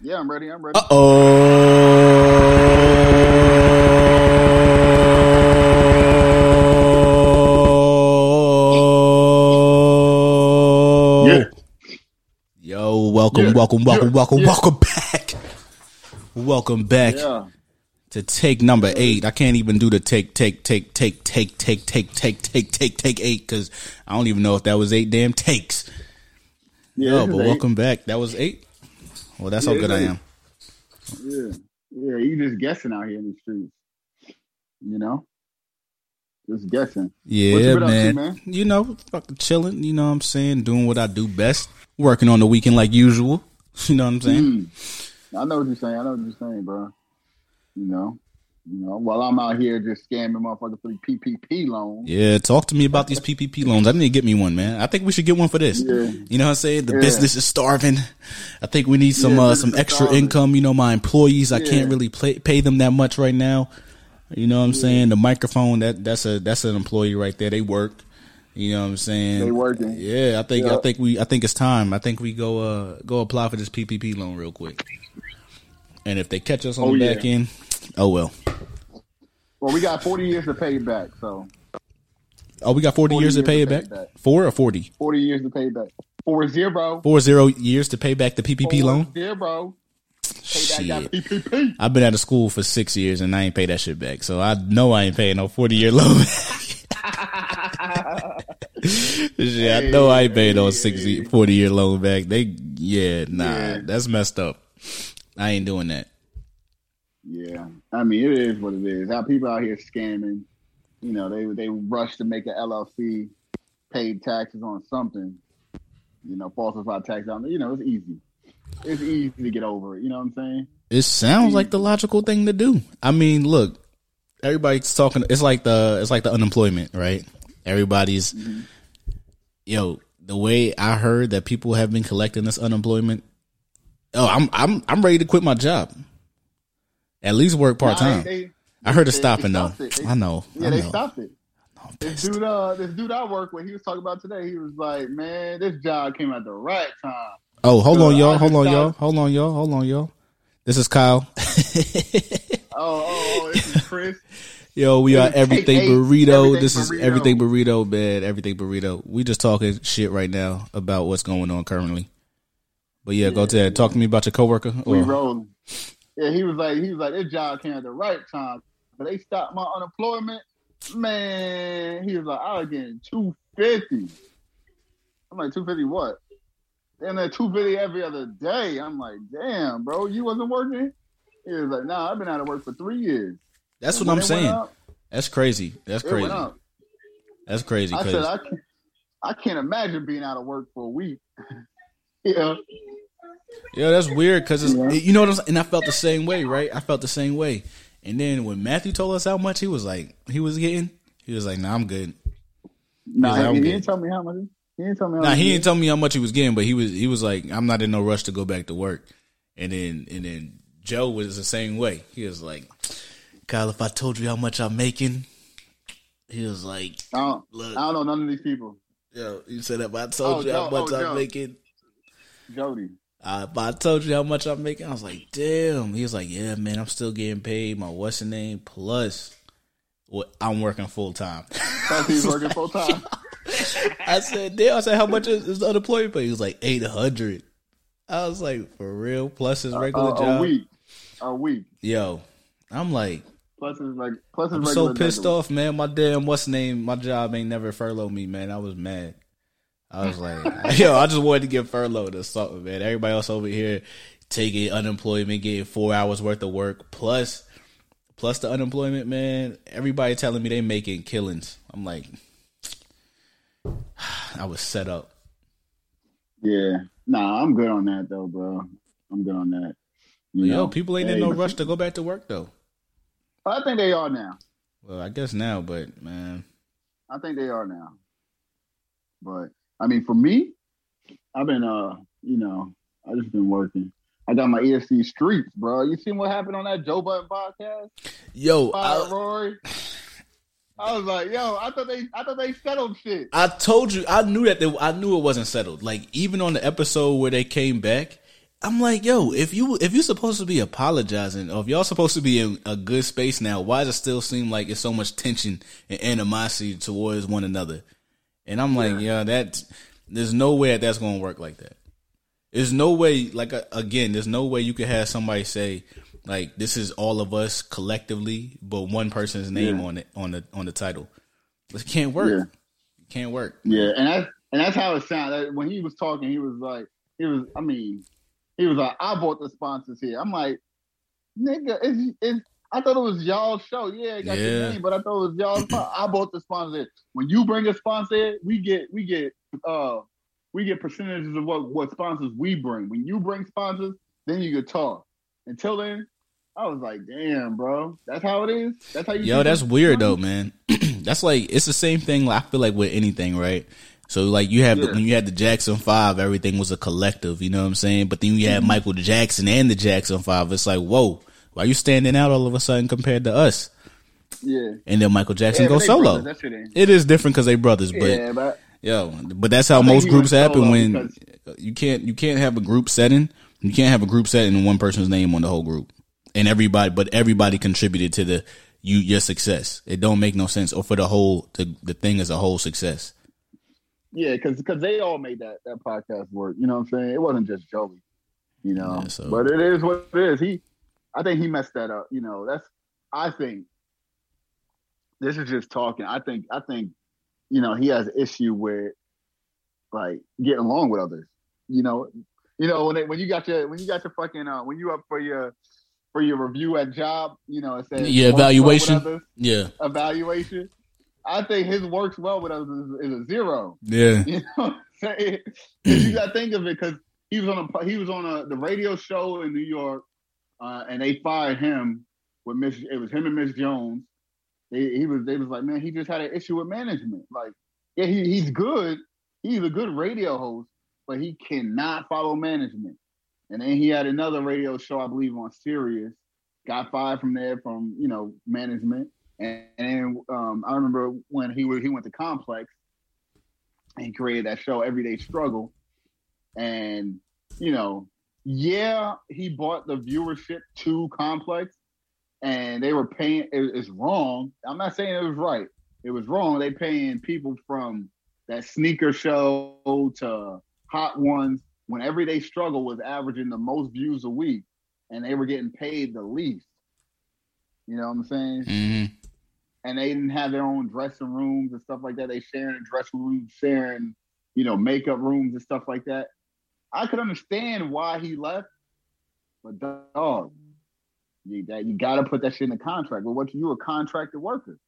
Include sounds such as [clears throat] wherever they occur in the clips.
Yeah, I'm ready. I'm ready. Uh oh. Yeah. Yo, welcome, Yeah. welcome, welcome, Yeah. welcome, Yeah. welcome back. Welcome back Yeah. to take number eight. I can't even do the take, take, take, take, take, take, take, take, take, take, take eight because I don't even know if that was eight damn takes. Yeah. Yo, but is welcome back. That was eight. Well, that's Yeah, how good I am. Yeah. Yeah. You just guessing out here in the streets. You know? Just guessing. Yeah, been to, man. man? You know, fucking chilling. You know what I'm saying? Doing what I do best. Working on the weekend like usual. [laughs] You know what I'm saying? Mm. I know what you're saying. I know what you're saying, bro. You know? You know, while I'm out here just scamming motherfuckers for the PPP loans. Yeah, talk to me about these PPP loans. I need to get me one, man. I think we should get one for this. Yeah. You know what I'm saying? The Yeah. business is starving. I think we need some Yeah, uh, some extra starving. income. You know, my employees, I can't really play, pay them that much right now. You know what I'm saying? The microphone that that's a that's an employee right there. They work. You know what I'm saying? They working. Yeah, I think I think we I think it's time. I think we go uh go apply for this PPP loan real quick. And if they catch us on Oh, the back end, oh well. Well, we got 40 years to pay it back, so Oh, we got 40, 40 years to years pay to it pay back? it back. Four or 40? 40 years to pay it back. Four zero. Four zero years to pay back the PPP Four loan? Zero. Pay Shit. back that PPP. I've been out of school for six years and I ain't paid that shit back. So I know I ain't paying no 40 year loan. [laughs] shit, I know I ain't paying no 60, 40 year loan back. They, yeah, nah, Yeah. that's messed up. I ain't doing that. Yeah, I mean it is what it is. How people out here scamming, you know, they they rush to make an LLC, paid taxes on something, you know, falsify tax on. You know, it's easy. It's easy to get over it. You know what I'm saying? It sounds like the logical thing to do. I mean, look, everybody's talking. It's like the it's like the unemployment, right? Everybody's mm-hmm. yo. The way I heard that people have been collecting this unemployment, oh, I'm I'm I'm ready to quit my job. At least work part time. they- I heard they- stopping though. it. They- I know. Yeah, I they stopped it. This dude, uh, this dude I work with, he was talking about today. He was like, "Man, this job came at the right time." Oh, hold on, y'all. Hold on, y'all. Hold on, y'all. Hold on, y'all. This is Kyle. [laughs] Oh, oh, oh this is Chris. Yo, we are everything eight, burrito. Everything this is Burrito. everything burrito, man. Everything burrito. We just talking shit right now about what's going on currently. But yeah, go ahead. Talk to me about your coworker. we Or, rolling. Yeah, he was like, he was like, this job came at the right time, but they stopped my unemployment. Man, he was like, I was getting two fifty. I'm like, two fifty what? And then two fifty every other day. I'm like, damn, bro, you wasn't working. He was like, Nah, I've been out of work for three years. that's And what I'm saying. up, That's crazy. That's crazy. That's crazy. I said, I can't, I can't imagine being out of work for a week. [laughs] yeah, Yeah, that's weird because Yeah. you know what I'm saying. And I felt the same way, right? I felt the same way. And then when Matthew told us how much he was like, he was getting, he was like, "Nah, I'm good." nah, He's like, he, I'm he good. didn't tell me how much. He didn't tell me. How Nah, much he didn't tell me how much he was getting, but he was he was like, "I'm not in no rush to go back to work." And then and then Joe was the same way. He was like, "Kyle, if I told you how much I'm making," he was like, I don't, "Look, I don't know none of these people. yo, you said if I told Oh, you how Joe, much oh, I'm Joe. making." Jody. Uh, if I told you how much I'm making, I was like, damn. He was like, yeah, man, I'm still getting paid. My what's the name? Plus, what I'm working full time. He's working [laughs] full time. I said, damn. I said, how much is, the unemployment pay? He was like, 800. I was like, for real? Plus his regular a, job? a week. A week. Yo, I'm like, Plus his like plus his I'm regular. so pissed off, man. My damn what's the name? My job ain't never furloughed me, man. I was mad. I was like, [laughs] yo, I just wanted to get furloughed or something, man. Everybody else over here taking unemployment, getting four hours worth of work plus plus the unemployment, man. Everybody telling me they making killings. I'm like, [sighs] I was set up. Yeah. Nah, I'm good on that though, bro. I'm good on that. You Yo, know? people ain't in no rush to go back to work though. I think they are now. Well, I guess now, but man, I think they are now. But I mean, for me, I've been uh, you know, I just been working. I got my ESC streets, bro. You seen what happened on that Joe Budden podcast? yo, Fire I, Rory. I was like, yo, I thought they, I thought they settled shit. I told you, I knew that they, I knew it wasn't settled. Like even on the episode where they came back I'm like, yo, if you if you're supposed to be apologizing, or if y'all supposed to be in a good space now, why does it still seem like it's so much tension and animosity towards one another? And I'm like, yeah, that there's no way that that's gonna work like that. There's no way, like uh, again, there's no way you could have somebody say like this is all of us collectively, but one person's name Yeah. on it on the on the title. It can't work. Yeah. It can't work. Yeah, and that's and that's how it sounded. When he was talking, he was like, he was. I mean, he was like, I bought the sponsors here. I'm like, nigga, it's, it's I thought it was y'all's show. Yeah, it got Yeah. your name, but I thought it was y'all's. I bought the sponsor. When you bring a sponsor, we get we get uh we get percentages of what what sponsors we bring. When you bring sponsors, then you could talk. Until then, I was like, damn, bro, that's how it is. That's how you. Yo, that's weird though, man. [clears throat] that's like it's the same thing. Like, I feel like with anything, right? So like you have Yeah. when you had the Jackson Five, everything was a collective. You know what I'm saying? But then you had Mm-hmm. Michael Jackson and the Jackson Five. It's like, whoa, why you standing out all of a sudden compared to us? Yeah. And then Michael Jackson Yeah, goes solo. brothers. It is different because they brothers, but Yeah, but Yo, but that's how most groups happen when you can't you can't have a group setting. You can't have a group setting and one person's name on the whole group. And everybody but everybody contributed to the you your success. It don't make no sense or for the whole the, the thing as a whole success. Yeah, because they all made that that podcast work. You know what I'm saying? It wasn't just Joey. You know, Yeah, so- but it is what it is. He, I think he messed that up. You know, that's. I think this is just talking. I think I think, you know, he has an issue with like getting along with others. You know, you know when they, when you got your when you got your fucking uh, when you up for your for your review at job, you know, it says Yeah, works well with evaluation. others, Yeah. evaluation. I think his works well with us is, is a zero. Yeah. [laughs] You know what I'm saying? 'Cause you got to think of it because he was on a he was on a the radio show in New York, uh, and they fired him with Miss. It was him and Miss Jones. They, he was they was like, man, he just had an issue with management. Like, yeah, he, he's good. He's a good radio host, but he cannot follow management. And then he had another radio show, I believe, on Sirius. Got fired from there from you know management. And, and um, I remember when he was he went to Complex and created that show Everyday Struggle. And, you know, yeah, he bought the viewership to Complex and they were paying it, it's wrong. I'm not saying it was right. It was wrong. They paying people from that sneaker show to hot ones when Everyday Struggle was averaging the most views a week and they were getting paid the least. You know what I'm saying? hmm and they didn't have their own dressing rooms and stuff like that. They sharing a dressing rooms, sharing, you know, makeup rooms and stuff like that. I could understand why he left, but dog, you that you got to put that shit in the contract. But what you a contracted worker,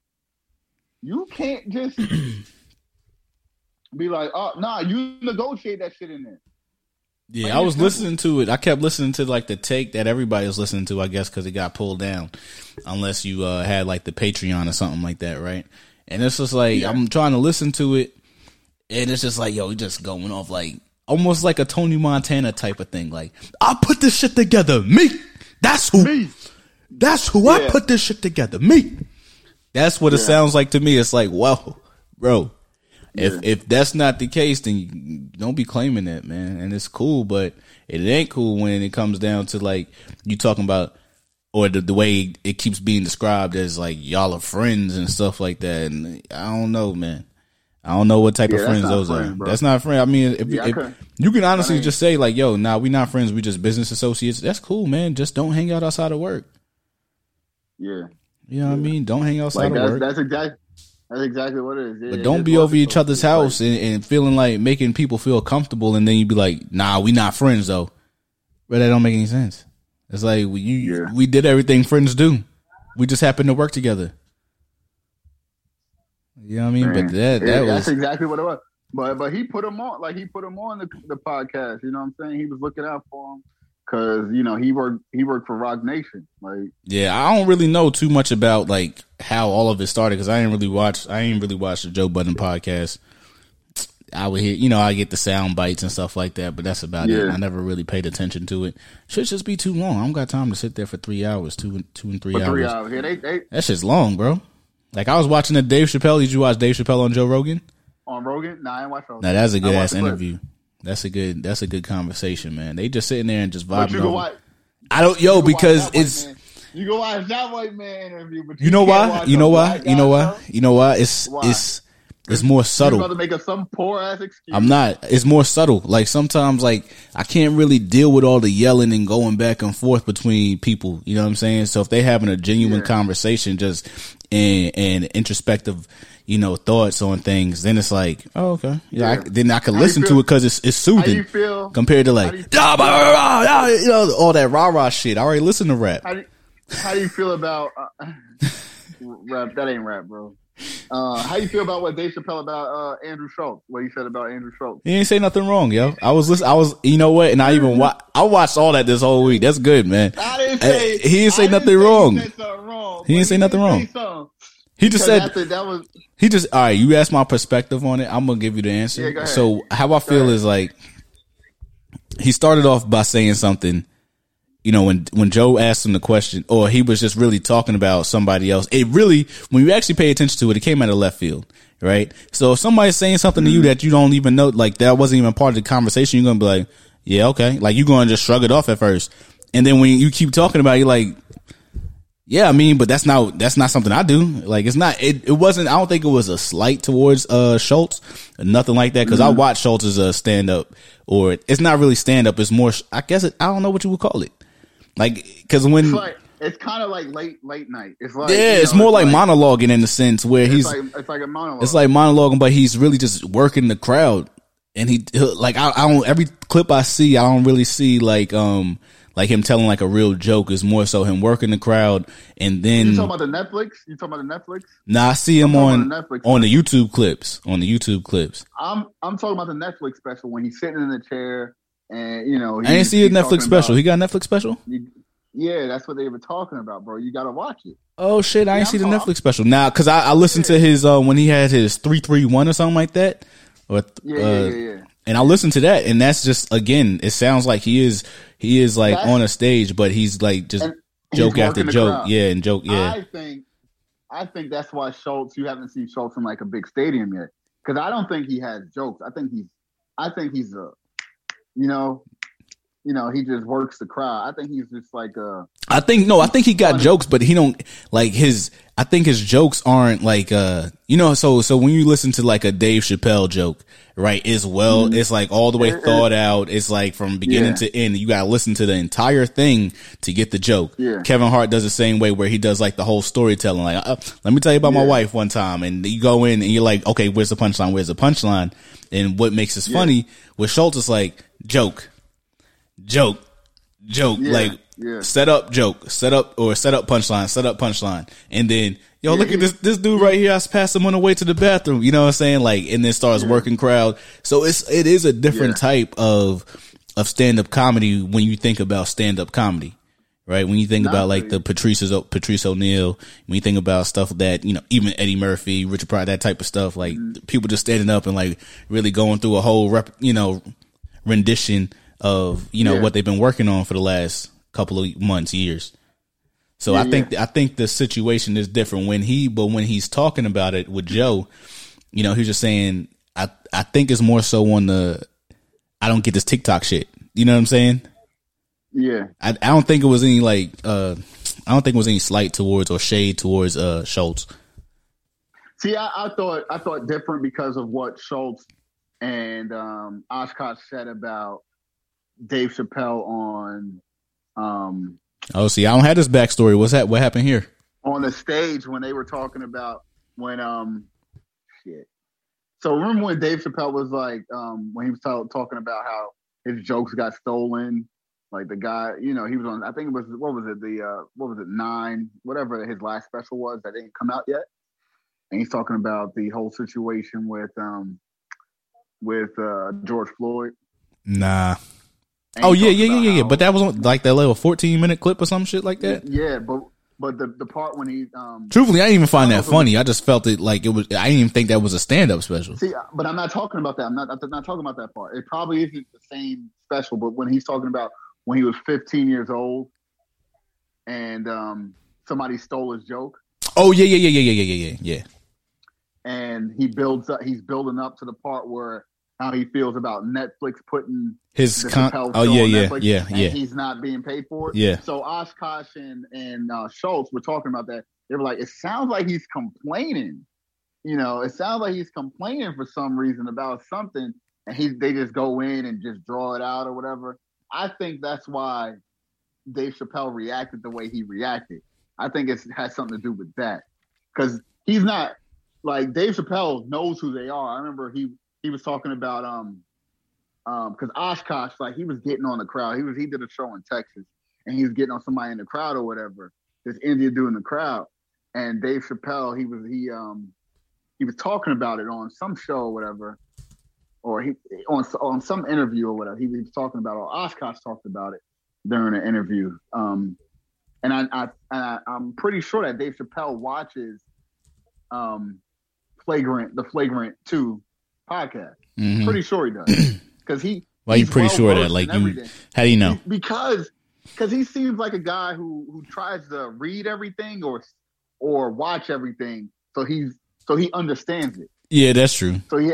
you can't just be like, oh, nah, you negotiate that shit in there. Yeah, Plain I was simple. listening to it. I kept listening to like the take that everybody was listening to. I guess because it got pulled down, unless you uh, had like the Patreon or something like that, right? And it's just like Yeah. I'm trying to listen to it, and it's just like yo, just going off like almost like a Tony Montana type of thing. Like I put this shit together, me. That's who. Me. That's who I put this shit together, me. That's what it sounds like to me. It's like, wow, bro. If Yeah. if that's not the case, then don't be claiming that, man. And it's cool, but it ain't cool when it comes down to like you talking about or the, the way it keeps being described as like y'all are friends and stuff like that. And I don't know, man. I don't know what type Yeah, of friends those friends, are. bro. That's not friend. I mean, if, Yeah, if couldn't- you can honestly just say like, "Yo, nah, we not friends. We just business associates." That's cool, man. Just don't hang out outside of work. Yeah, You know what I mean? Don't hang outside like of that's work. that's exactly that's exactly what it is. Yeah, But don't be over each other's house and, and feeling like making people feel comfortable, and then you be like, "Nah, we not friends though." But that don't make any sense. It's like we you Yeah. we did everything friends do. We just happened to work together. You know what I mean? Man, But that yeah, that that's was exactly what it was. But but he put him on like he put him on the, the podcast. You know what I'm saying? He was looking out for him because you know he worked he worked for Roc Nation. Like yeah. I don't really know too much about like how all of it started because I didn't really watch. I ain't really watch the Joe Budden podcast. I would hear, you know, I get the sound bites and stuff like that, but that's about it. I never really paid attention to it. Should just be too long. I don't got time to sit there for three hours, two and two and three hours. three hours. Yeah, they they That shit's long, bro. Like I was watching the Dave Chappelle. Did you watch Dave Chappelle on Joe Rogan? on Rogan. Nah, I ain't watch Rogan. Now that's a good ass interview. That's a good. That's a good conversation, man. They just sitting there and just vibing. you watch. I don't, yo, because it's. man- You go watch that white man interview, but you, You know why? You know why? You know why? You know why? It's Why? it's it's more subtle. about to make up some poor ass excuse. I'm not. It's more subtle. Like sometimes, like I can't really deal with all the yelling and going back and forth between people. You know what I'm saying? So if they having a genuine Yeah. conversation, just and and introspective, you know, thoughts on things, then it's like, oh okay, yeah. Yeah. I, then I can How listen to it because it's it's How soothing you feel? compared to like, you- "Ah, blah, blah, blah, blah," you know, all that rah rah shit. I already listened to rap. How do, how do you feel about uh, [laughs] rap? That ain't rap, bro. Uh, how you feel about what Dave Chappelle about uh, Andrew Schulz? What he said about Andrew Schulz? He ain't say nothing wrong, yo. I was listen. I was, you know what? And I even wa- I watched all that this whole week. That's good, man. I didn't say he didn't say I nothing wrong. He, said something wrong, He didn't say nothing wrong. something. He just said that was He just all right. You asked my perspective on it. I'm gonna give you the answer. Yeah. So how I feel is like he started off by saying something. You know, when when Joe asked him the question, or he was just really talking about somebody else. It really, when you actually pay attention to it, it came out of left field, right? So if somebody's saying something to you mm-hmm. that you don't even know, like that wasn't even part of the conversation, you're gonna be like, yeah, okay. Like you're gonna just shrug it off at first, and then when you keep talking about, it, you're like, yeah, I mean, but that's not that's not something I do. Like it's not it, it wasn't I don't think it was a slight towards uh Schulz, nothing like that because I mm-hmm. watch Schulz as a uh, stand up or it's not really stand up, it's more I guess it, I don't know what you would call it. Like cuz when it's like it's kind of like late late night. It's like yeah, you it's know, more like, monologuing in the sense where It's he's like it's like a monologue. it's like monologuing, but he's really just working the crowd. And he like I, I don't every clip I see, I don't really see like um like him telling like a real joke. Is more so him working the crowd, and then you talking about the Netflix? You talking about the Netflix? Nah, I see him on the Netflix on the YouTube clips. On the YouTube clips, I'm I'm talking about the Netflix special when he's sitting in the chair and you know I didn't see a Netflix special. about- He got a Netflix special. yeah, that's what they were talking about, bro. You got to watch it. Oh shit, I Yeah, didn't see the I'm- Netflix special. Now, because I, I listened to his uh, when he had his three three one or something like that, or Yeah, uh, yeah, yeah, yeah. and I listened to that, and that's just again, it sounds like he is he is like That's- on a stage, but he's like just joke after joke, crowd. yeah, and joke, yeah. I think I think that's why Schulz. You haven't seen Schulz in like a big stadium yet because I don't think he has jokes. I think he's I think he's a you know you know he just works the crowd. I think he's just like a I think no, I think he got funny. jokes, but he don't like his. I think his jokes aren't like uh, you know. So so when you listen to like a Dave Chappelle joke, right? Is well, it's like all the way Mm-hmm. Thought out. It's like from beginning Yeah. to end. You gotta listen to the entire thing to get the joke. Yeah. Kevin Hart does the same way where he does like the whole storytelling. Like, uh, let me tell you about my wife one time, and you go in and you're like, okay, where's the punchline? Where's the punchline? And what makes this funny with Schulz is like joke, joke, joke, Yeah, like yeah. set up joke, set up or set up punchline, set up punchline, and then yo, Yeah, look at this this dude right here. I passed him on the way to the bathroom. You know what I'm saying? Like, and then starts working crowd. So it's it is a different type of of stand up comedy when you think about stand up comedy. Right when you think about like the Patrice Patrice O'Neal, when you think about stuff that you know, even Eddie Murphy, Richard Pryor, that type of stuff, like Mm-hmm. people just standing up and like really going through a whole rep, you know, rendition of you know Yeah. what they've been working on for the last couple of months, years. So I Yeah, think I think the situation is different when he, but when he's talking about it with Joe, you know, he's just saying, I I think it's more so on the, I don't get this TikTok shit. You know what I'm saying? yeah. I I don't think it was any like, uh, I don't think it was any slight towards or shade towards uh Schulz. See, I, I thought I thought different because of what Schulz and um, Akaash said about Dave Chappelle on um, Oh, see, I don't have this backstory. What's that? What happened here? on the stage when they were talking about when um shit. So remember when Dave Chappelle was like um when he was ta- talking about how his jokes got stolen, like the guy, you know, he was on. I think it was what was it the uh what was it nine whatever his last special was that didn't come out yet, and he's talking about the whole situation with um with uh George Floyd. Nah. And Oh yeah, yeah, yeah, yeah, yeah. But that was on like that little 14 minute clip or some shit like that. yeah, but but the the part when he um Truthfully, I didn't even find that funny. I just felt it like it was. I didn't even think that was a stand up special. See, but I'm not talking about that. I'm not. I'm not talking about that part. It probably isn't the same special, but when he's talking about when he was 15 years old and um, somebody stole his joke, Oh yeah, yeah, yeah, yeah, yeah, yeah, yeah, yeah. and he builds up. He's building up to the part where how he feels about Netflix putting His con- oh yeah on yeah Netflix, yeah and yeah he's not being paid for it. yeah So Akaash and and uh, Schulz were talking about that. They were like, it sounds like he's complaining. You know, it sounds like he's complaining for some reason about something, and he they just go in and just draw it out or whatever. I think that's why Dave Chappelle reacted the way he reacted. I think it has something to do with that because he's not like Dave Chappelle knows who they are. I remember he he was talking about um um because Akaash like he was getting on the crowd. He was he did a show in Texas and he was getting on somebody in the crowd or whatever. This Indian dude in the crowd and Dave Chappelle he was he um he was talking about it on some show or whatever. Or he on on some interview or whatever. He was talking about or Akaash talked about it during an interview. Um and I, I, I I'm pretty sure that Dave Chappelle watches um flagrant the flagrant two podcast. Mhm. Pretty sure he does [clears throat] because he. why you pretty sure that like you how do you know Be- because because he seems like a guy who who tries to read everything or or watch everything, so he's so he understands it. yeah that's true So he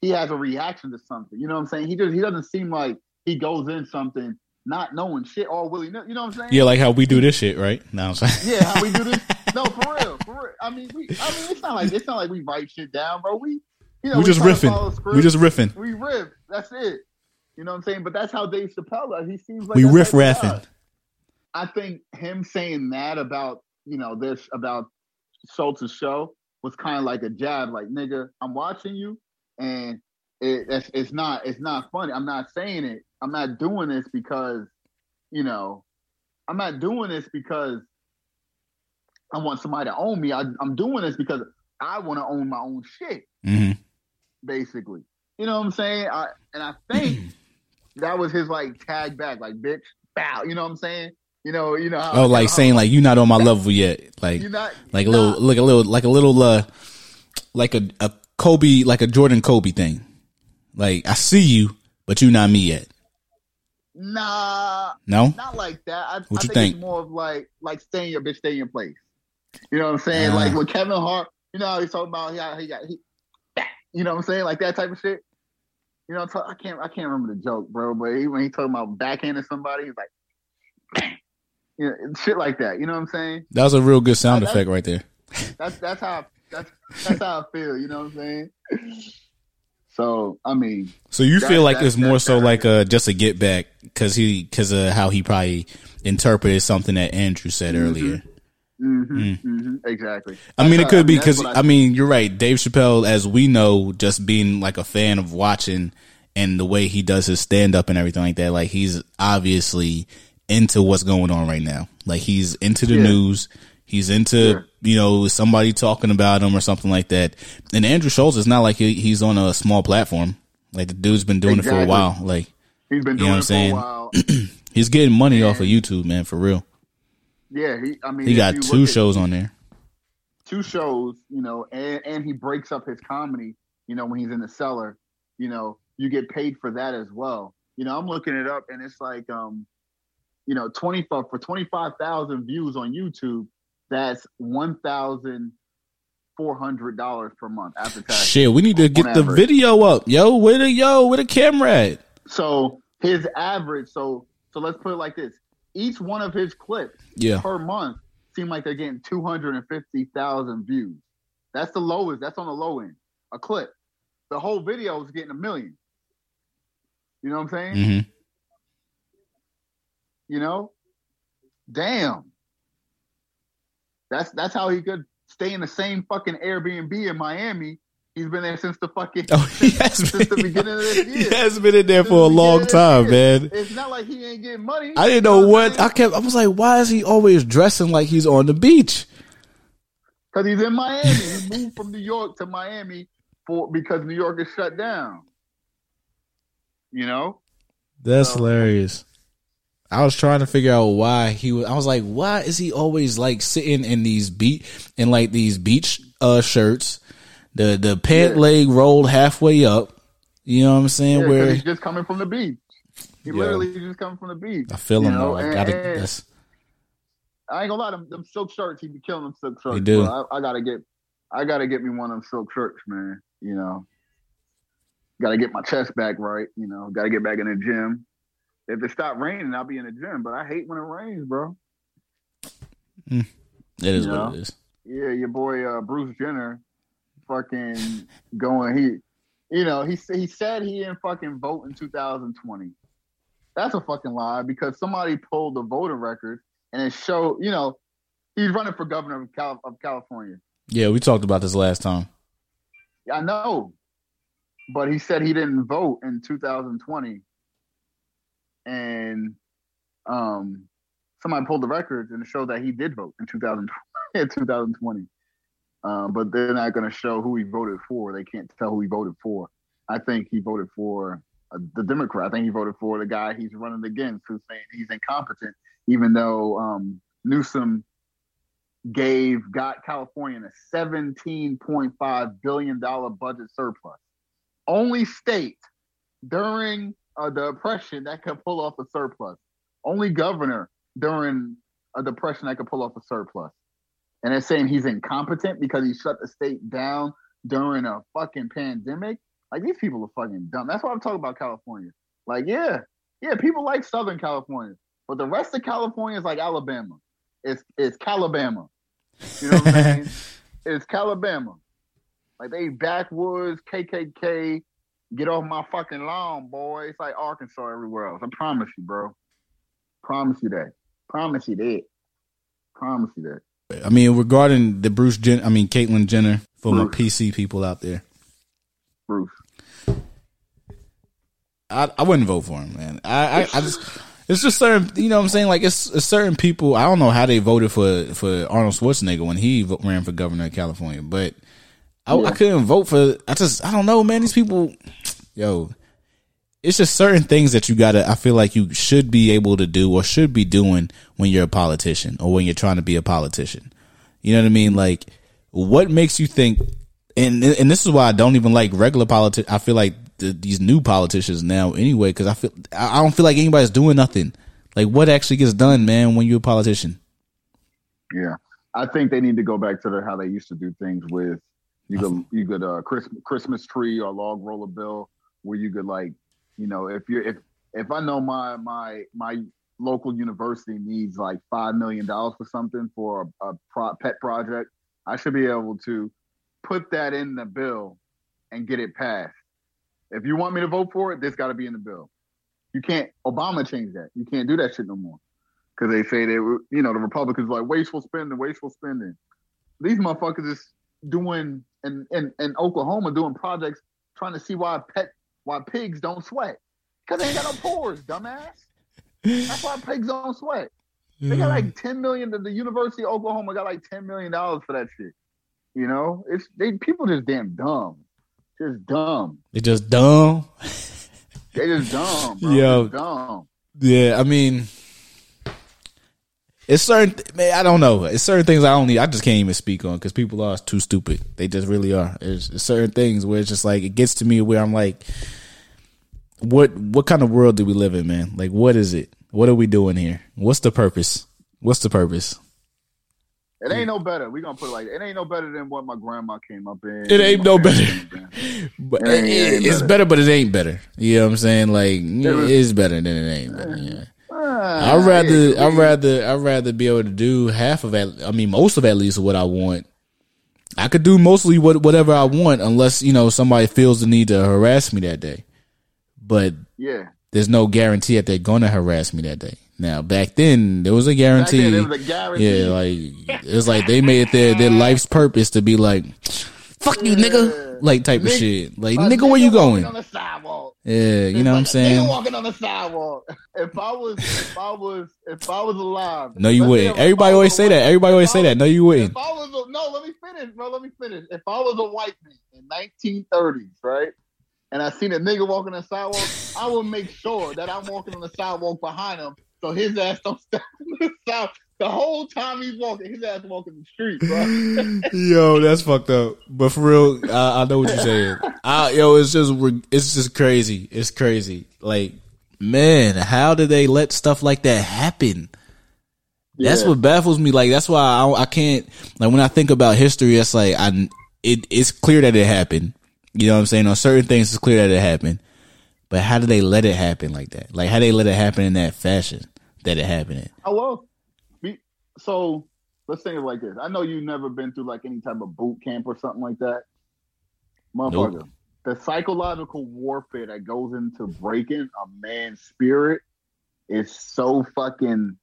he has a reaction to something. You know what I'm saying? He just he doesn't seem like he goes in something not knowing shit all willy. You know what I'm saying? yeah like how we do this shit right now I'm saying Yeah, how we do this? [laughs] No, for real, for real. I mean, we, I mean, it's not like it's not like we write shit down, bro. We, you know, we just to follow riffing we just riffing we riff. That's it. You know what I'm saying? But that's how Dave Chappelle is. He seems like we riff type of guy. raffing I think him saying that about you know this about Schulz's show was kind of like a jab, like nigga, I'm watching you, and it, it's, it's not it's not funny. I'm not saying it. I'm not doing this because you know I'm not doing this because I want somebody to own me. I, I'm doing this because I want to own my own shit hmm basically. You know what I'm saying? I and I think [clears throat] that was his like tag back, like bitch, bow. You know what I'm saying? You know, you know how oh like how- saying like you're not on my level yet like you're not like a little like a little like a little uh like a a Kobe like a Jordan Kobe thing like I see you but you not me yet Nah, no not like that. I, What I you think, think? it's more of like like stay in your bitch, stay in your place. You know what I'm saying? Ah. like with Kevin Hart, you know how he's talking about yeah, he got he, you know what I'm saying? Like that type of shit. You know, I can't I can't remember the joke, bro. But he, when he talking about backhanding somebody, he's like, you know, shit like that. You know what I'm saying? that was a real good sound That- effect right there That's that's how that's [laughs] that's how I feel. You know what I'm saying? So I mean, So you That- feel like that- it's more so like a just a get back because he because of how he probably interpreted something that Andrew said Mhm. earlier. Hmm Mm. hmm exactly. I mean, it could be because what I, mean you're right. Dave Chappelle, as we know, just being like a fan of watching and the way he does his stand up and everything like that, like he's obviously into what's going on right now. Like he's into the Yeah. news. He's into Yeah. you know somebody talking about him or something like that. And Andrew Schulz is not like he, he's on a small platform. Like the dude's been doing it for a while. Like He's been You know doing what it for a while. [clears throat] he's getting money off of YouTube, man, for real. Yeah, he. I mean, He got two look at shows on there. Two shows, you know, and and he breaks up his comedy. You know, when he's in the cellar, you know, you get paid for that as well. You know, I'm looking it up, and it's like, um, you know, twenty for for twenty five thousand views on YouTube. That's one thousand four hundred dollars per month after tax. Shit, we need to get the video up, yo. Where the yo? Where the camera at? So his average, so so let's put it like this: each one of his clips Yeah, per month seem like they're getting 250,000 views. That's the lowest. That's on the low end. A clip. The whole video is getting a million. You know what I'm saying? Mm-hmm. You know? Damn. That's that's how he could stay in the same fucking Airbnb in Miami. He's been there since the fucking Oh, he has since been, the beginning of this [laughs] year. he has been in there Since for a the long time, man. It's not like he ain't getting money. I didn't know what? I kept. I was like, why is he always dressing like he's on the beach? Because he's in Miami. he moved from New York to Miami for because New York is shut down. You know? That's So- hilarious. I was trying to figure out why he was. I was like, why is he always like sitting in these beat in like these beach uh shirts, the the pant Yeah. leg rolled halfway up. You know what I'm saying? Yeah, Where he's just coming from the beach. He Yeah. literally just coming from the beach. I feel you him know, though. I and- gotta. and- That's I ain't gonna lie, them, them silk shirts, he be killing them silk shirts. He do. I, I gotta get I gotta get me one of them silk shirts, man. You know. got to get my chest back right. You know, got to get back in the gym. If it stop raining, I'll be in the gym. But I hate when it rains, bro. It is You what know? it is. Yeah, your boy uh, Bruce Jenner, fucking going. He, you know, he he said he didn't fucking vote in 2020. That's a fucking lie because somebody pulled the voter record and it showed. You know, he's running for governor of, Cal- of California. Yeah, we talked about this last time. I know, but he said he didn't vote in 2020, and um, somebody pulled the records and it showed that he did vote in 2000 [laughs] in 2020. Um, but they're not going to show who he voted for. They can't tell who he voted for. I think he voted for uh, the Democrat. I think he voted for the guy he's running against, who's saying he's incompetent, even though um, Newsom gave got California a 17.5 billion dollar budget surplus. Only state during uh, the depression that could pull off a surplus. Only governor during a depression that could pull off a surplus. And they're saying he's incompetent because he shut the state down during a fucking pandemic. Like these people are fucking dumb. That's why I'm talking about California. Like, yeah, yeah, people like Southern California, but the rest of California is like Alabama. It's it's Calabama. You know what I'm saying? [laughs] It's Calabama. Like they backwoods, KKK. Get off my fucking lawn, boy. It's like Arkansas everywhere else. I promise you, bro. Promise you that. Promise you that. Promise you that. I mean, regarding the Bruce Jen, I mean Caitlyn Jenner for my PC people out there, Bruce. I I wouldn't vote for him, man. I I, I just it's just certain, you know what I'm saying? Like it's, it's certain people. I don't know how they voted for for Arnold Schwarzenegger when he ran for governor of California, but I, I couldn't vote for. I just I don't know, man. These people, yo, it's just certain things that you gotta. I feel like you should be able to do or should be doing when you're a politician or when you're trying to be a politician. You know what I mean? Like, what makes you think? And and this is why I don't even like regular politics. I feel like the, these new politicians now, anyway, because I feel I don't feel like anybody's doing nothing. Like, what actually gets done, man, when you're a politician? Yeah, I think they need to go back to the, how they used to do things with you could you could uh Christmas Christmas tree or log roller bill where you could like you know if you're if if I know my my my local university needs like five million dollars for something for a, a pro, pet project, I should be able to put that in the bill and get it passed. If you want me to vote for it, this got to be in the bill. You can't. Obama changed that. You can't do that shit no more because they say they you know, the Republicans like wasteful spending, wasteful spending. These motherfuckers is doing in, in, in Oklahoma doing projects trying to see why pet why pigs don't sweat because they ain't got no pores, [laughs] dumbass. That's why pigs don't sweat. They got like ten million. The, the University of Oklahoma got like ten million dollars for that shit. You know, it's they people just damn dumb, just dumb. They just dumb. They just dumb, bro. [laughs] Yo. Just dumb. Yeah, I mean, it's certain. Man, I don't know. It's certain things I only I just can't even speak on because people are too stupid. They just really are. It's, it's certain things where it's just like it gets to me where I'm like, what what kind of world do we live in, man? Like, what is it? What are we doing here? What's the purpose? What's the purpose? It ain't no better. We gonna put it like it ain't no better than what my grandma came up in. It ain't no better. parents came up in. [laughs] But It ain't- it- it ain't it's better. better, but it ain't better. You know what I'm saying? Like, was- it's better than it ain't better. Yeah. I'd rather I'd rather I'd rather be able to do half of it. I mean, most of at least what I want. I could do mostly what whatever I want, unless you know somebody feels the need to harass me that day. But yeah. there's no guarantee that they're gonna harass me that day. Now, back then there was a guarantee. then, was a guarantee. yeah, like it's like they made it their their life's purpose to be like, "Fuck you, nigga," like type of Nigga- shit. Like, A nigga, where you going? Sidewalk. Yeah, you know what I'm saying. Walking on the sidewalk. If I was, if I was, if I was alive. No, you wouldn't. Everybody always say that. Everybody always say that. No, you wouldn't. If I was a, no, let me finish, bro. Let me finish. If I was a white man in 1930s, right, and I seen a nigga walking on the sidewalk, I would make sure that I'm walking on the sidewalk behind him, so his ass don't step [laughs] on the side. The whole time he's walking, his ass walking the street, bro. [laughs] Yo, that's fucked up. But for real, I, I know what you're saying. I, yo, it's just it's just crazy. It's crazy. Like, man, how did they let stuff like that happen? That's what baffles me. Like, that's why I, I can't. Like, when I think about history, it's like I it it's clear that it happened. You know what I'm saying? On certain things, it's clear that it happened. But how do they let it happen like that? Like how they let it happen in that fashion that it happened in? Oh well, be, so let's think of it like this. I know you've never been through like any type of boot camp or something like that, motherfucker. Nope. The psychological warfare that goes into breaking a man's spirit is so fucking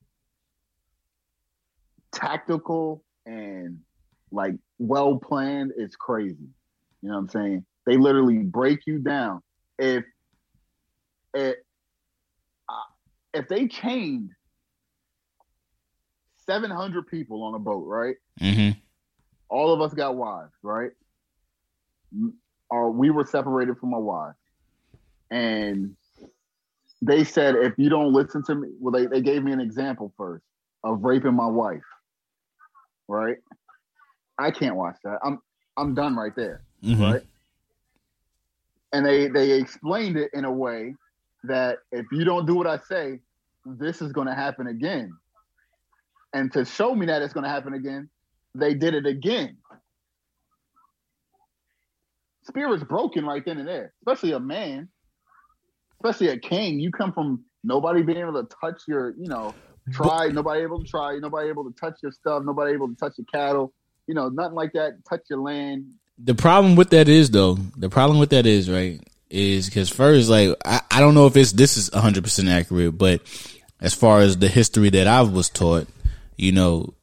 tactical and like well planned. It's crazy. You know what I'm saying? They literally break you down. If if uh, if they chained 700 people on a boat, right? Mm-hmm. All of us got wives, right? Or we were separated from our wives. And they said, if you don't listen to me, well, they, they gave me an example first of raping my wife, right? I can't watch that. I'm I'm done right there, Mm-hmm. right? And they they explained it in a way that if you don't do what I say, this is going to happen again. And to show me that it's going to happen again, they did it again. Spirit's broken right then and there, especially a man, especially a king. You come from nobody being able to touch your, you know, try, nobody able to try, nobody able to touch your stuff, nobody able to touch your cattle, you know, nothing like that, touch your land. The problem with that is though, the problem with that is right is because first, like I, I don't know if it's this is hundred percent accurate, but as far as the history that I was taught, you know,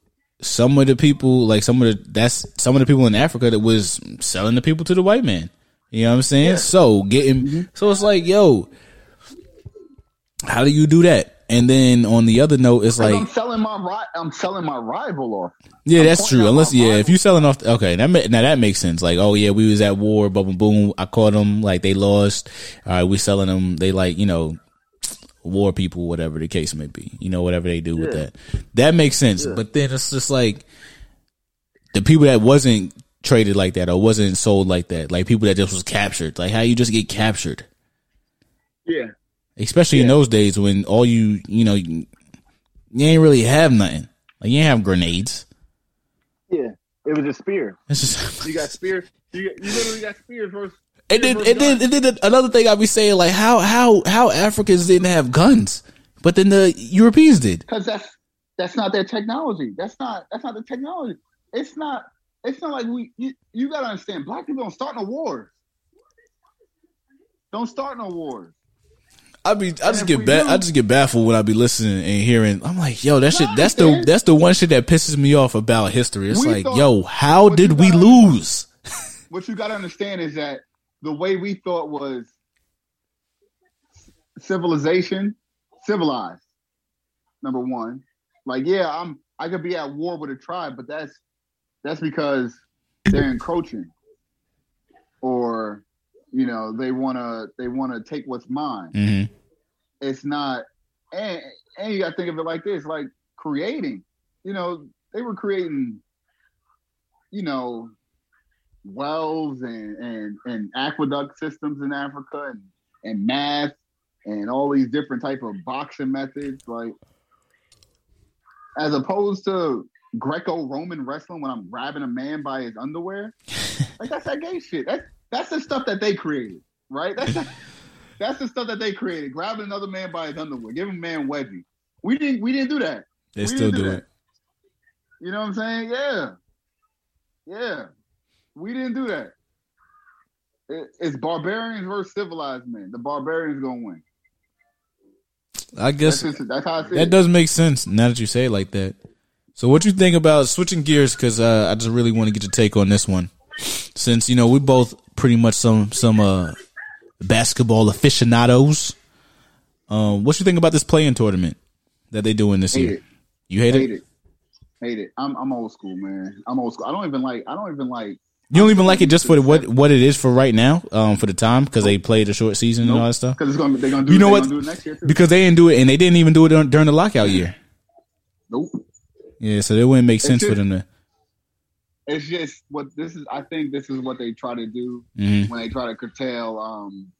some of the people, like some of the that's some of the people in Africa that was selling the people to the white man. You know what I'm saying? Yeah. So getting mm-hmm. so it's like, yo, how do you do that? And then on the other note, it's like I'm selling my ri- I'm selling my rival off. yeah, I'm that's true. Unless yeah, if rival. you selling off, okay, that ma- now that makes sense. Like, oh yeah, we was at war, boom, boom, boom. I caught them, like they lost. All right, we selling them. They like you know, war people, whatever the case may be. You know, whatever they do with that, that makes sense. But then it's just like the people that wasn't traded like that or wasn't sold like that, like people that just was captured. Like how you just get captured, Yeah. especially in those days when all you you know you, you ain't really have nothing. Like you ain't have grenades. Yeah. It was a spear. It's just [laughs] You got spears. You, you literally got spears versus. And then, and then, and then another thing I be saying, like how how how Africans didn't have guns, but then the Europeans did. because that's that's not their technology. That's not that's not the technology. It's not it's not like we you, you gotta understand. Black people don't start no wars. Don't start no wars. I be I just get ba- do- I just get baffled when I be listening and hearing. I'm like, yo, that shit. That's the that's the one shit that pisses me off about history. It's We like, thought- yo, how did we lose? [laughs] What you gotta understand is that the way we thought was civilization, civilized. Number one, like yeah, I'm I could be at war with a tribe, but that's that's because they're encroaching, or you know they wanna they wanna take what's mine. hmm it's not and and you gotta think of it like this like creating you know they were creating you know wells and and, and aqueduct systems in africa and and math and all these different type of boxing methods like as opposed to greco-roman wrestling when i'm grabbing a man by his underwear [laughs] like that's that gay shit that's that's the stuff that they created right that's [laughs] that's the stuff that they created. Grabbing another man by his underwear, giving a man wedgie. We didn't. We didn't do that. They We still do that. it. You know what I'm saying? Yeah, yeah. We didn't do that. It, it's barbarians versus civilized men. The barbarians gonna win. I guess That's, just, that's how I see that it. does make sense now that you say it like that. So, what you think about switching gears? Because uh, I just really want to get your take on this one, since you know we both pretty much some some uh, basketball aficionados. Um, what you think about this play-in tournament that they doing this Hate year? it. You hate, Hate it? it. Hate it. I'm I'm old school, man. I'm old school. I don't even like. I don't even like. You don't even like it just for the, what what it is for right now, um, for the time because they played a short season and all that stuff. Because gonna. They're gonna do. You know what? Gonna do it next year too. Because they didn't do it, and they didn't even do it during, during the lockout year. nope. Yeah, so it wouldn't make sense for them to. It's just what this is. I think this is what they try to do mhm, when they try to curtail um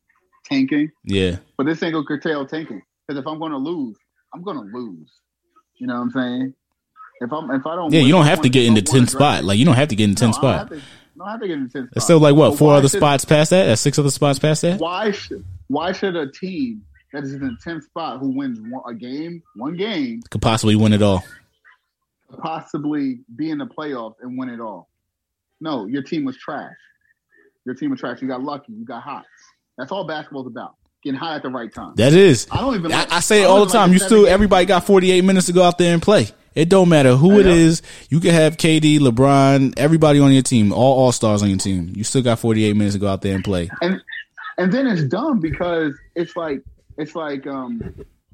tanking. yeah, But this ain't gonna curtail tanking. Because if I'm gonna lose, I'm gonna lose. You know what I'm saying? If I'm if I don't yeah. win, You don't have to get in the don't tenth spot. Like you don't have to get in the No, tenth I don't spot. No, I think it's tenth. It's still like what four other should- spots past that? That's six other spots past that. Why should why should a team that is in the tenth spot who wins one, a game, one game, Could possibly win it all. possibly be in the playoffs and win it all? No, your team was trash. Your team was trash. You got lucky. You got hot. That's all basketball's about. Getting hot at the right time. That is. I don't even. I, Like, I say it all the even like time. You still game- everybody got 48 minutes to go out there and play. It don't matter who it is. You can have KD, LeBron, everybody on your team, all all stars on your team. You still got 48 minutes to go out there and play. and and then it's dumb because it's like it's like um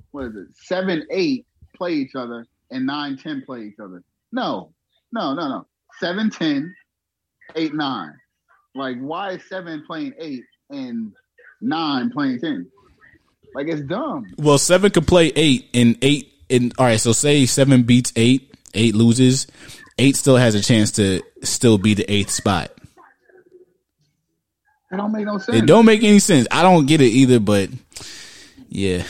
what is it seven eight play each other and nine ten play each other no no no no seven ten eight nine like why is seven playing eight and nine playing ten like it's dumb Well, seven could play eight and eight. And all right, so say seven beats eight, eight loses. Eight still has a chance to still be the eighth spot. that don't make no sense It don't make any sense. I don't get it either, but yeah,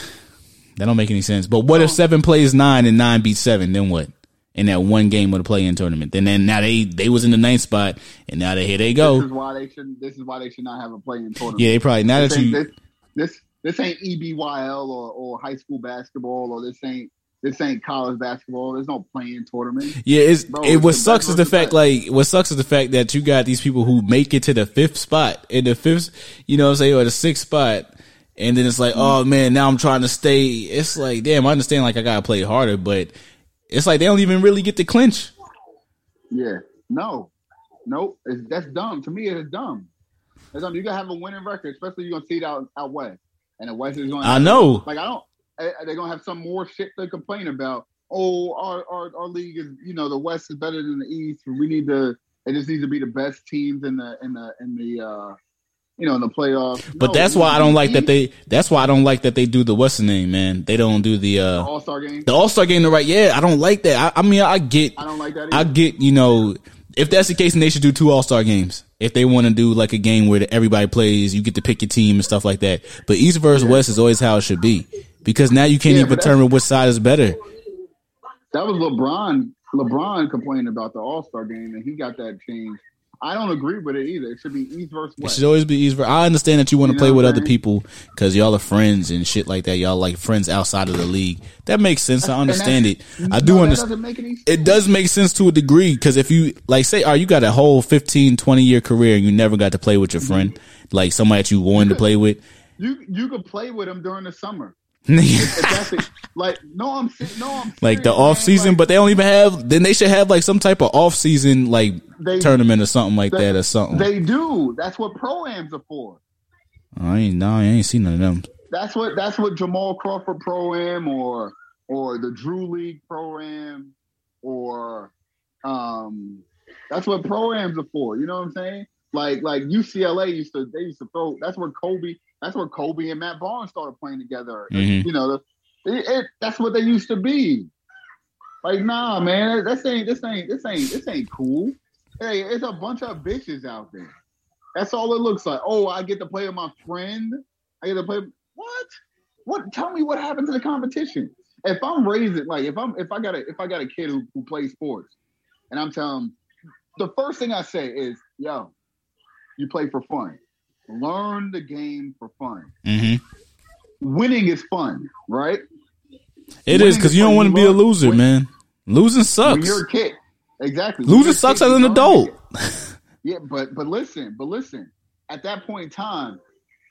that don't make any sense. But what if seven plays nine and nine beats seven? Then what? In that one game of the play-in tournament, then then now they they was in the ninth spot, and now they here they go. this is why they should this is why they should not have a play in tournament Yeah, they probably now this that ain't, you this, this this ain't EYBL or, or high school basketball or this ain't this ain't college basketball. There's no play-in tournament. Yeah, it's Bro, it. it's What sucks is the fact, like, what sucks is the fact that you got these people who make it to the fifth spot in the fifth, you know, what I'm saying, or the sixth spot, and then it's like, oh man, now I'm trying to stay. It's like, damn, I understand, like, I gotta play harder, but it's like they don't even really get to clinch. Yeah, no, nope. It's, that's dumb. To me, it's dumb. It's dumb. You gotta have a winning record, especially you're gonna see it out out west, and the west is going. I know. Like I don't. eh, They're gonna have some more shit to complain about. Oh, our, our our league is you know the west is better than the east. We need to. It just needs to be the best teams in the in the in the uh you know in the playoffs. But that's why I don't like that they. That's why I don't like that they do the what's the name, man. They don't do the uh All Star game. the All Star game. The right, yeah, I don't like that. I, I mean, I get I don't like that. I get, you know, if that's the case, then they should do two All Star games. If they want to do like a game where everybody plays, you get to pick your team and stuff like that. But East versus West is always how it should be because now you can't Yeah, even determine which side is better. that was LeBron. LeBron complained about the All Star game, and he got that changed. I don't agree with it either. It should be East versus It should always be East. versus I understand that you want to You play with I'm other people because y'all are friends and shit like that. Y'all like friends outside of the league. That makes sense. I [laughs] understand it. I do no, understand. doesn't make any sense. It does make sense to a degree because if you like say, oh, you got a whole 15, 20 year career and you never got to play with your mm-hmm. friend, like somebody that you wanted to play with. You you could play with him during the summer. It. Like no, I'm no, I'm like the off season, Like, but they don't even have. Then they should have like some type of off season like They- tournament or something like they- that or something. they do. That's what proams are for. I ain't no, I ain't seen none of them. That's what that's what Jamal Crawford pro am or or the Drew League pro am or um that's what proams are for. You know what I'm saying? Like like UCLA used to they used to throw. That's where Kobe. That's where Kobe and Matt Barnes started playing together. Mhm. You know, it, it, that's what they used to be. Like nah, man, this ain't this ain't this ain't this ain't cool. Hey, it's a bunch of bitches out there. That's all it looks like. Oh, I get to play with my friend. I get to play. What? What? Tell me what happened to the competition. If I'm raising, like, if I'm, if I got a, if I got a kid who, who plays sports, and I'm telling, him, the first thing I say is, "Yo, you play for fun. Learn the game for fun. hmm Winning is fun, right? It Winning is because you don't want to be a loser, when- man. Losing sucks. When you're a kid, exactly. Losing sucks kid, as an adult. Yeah, but but listen, but listen. At that point in time,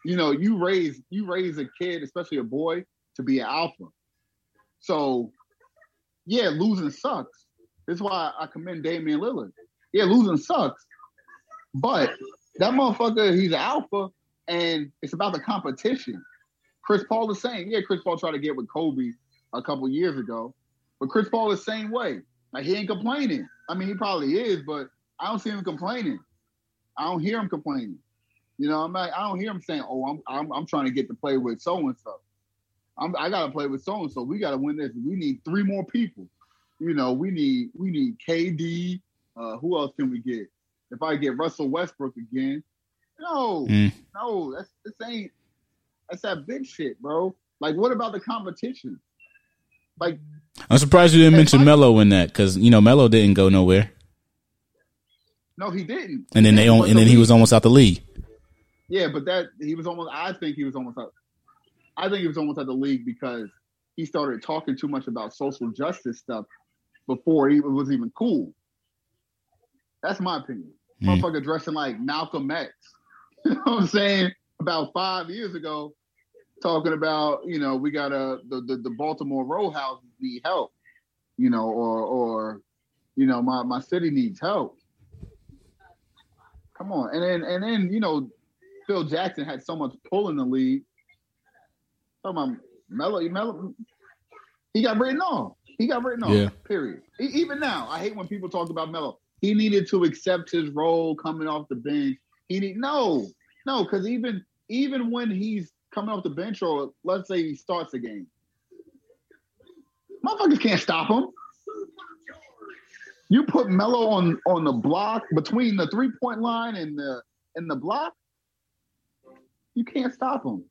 you know, you raise you raise a kid, especially a boy, to be an alpha. So, yeah, losing sucks. This is why I commend Damian Lillard. Yeah, losing sucks, but that motherfucker, he's an alpha, and it's about the competition. Chris Paul is saying, yeah, Chris Paul tried to get with Kobe a couple years ago, but Chris Paul is the same way. Like he ain't complaining. I mean, he probably is, but I don't see him complaining. I don't hear him complaining. You know, I'm like, I don't hear him saying, "Oh, I'm I'm, I'm trying to get to play with so and so. I'm I gotta play with so and so. We gotta win this. We need three more people. You know, we need we need KD. Uh, who else can we get? If I get Russell Westbrook again, no, Mm. no, that's this ain't that's that big shit, bro. Like, what about the competition? Like, I'm surprised you didn't mention Melo in that because you know Melo didn't go nowhere. No, he didn't. And then they He on, and then he was almost out the league. Yeah, but that he was almost. I think he was almost out. I think he was almost out the league because he started talking too much about social justice stuff before he was even cool. That's my opinion. Hmm. Motherfucker dressing like Malcolm X. [laughs] you know what I'm saying? About five years ago, talking about you know we got to the, the the Baltimore row houses need help, you know, or or you know my my city needs help. Come on, and then and then you know Phil Jackson had so much pull in the league. Talking about Melo, Melo, he got written off. He got written off. Yeah. Period. Even now, I hate when people talk about Melo. He needed to accept his role coming off the bench. He need no, no, because even even when he's coming off the bench, or let's say he starts a game, motherfuckers can't stop him. You put Melo on on the block between the three point line and the and the block, you can't stop him.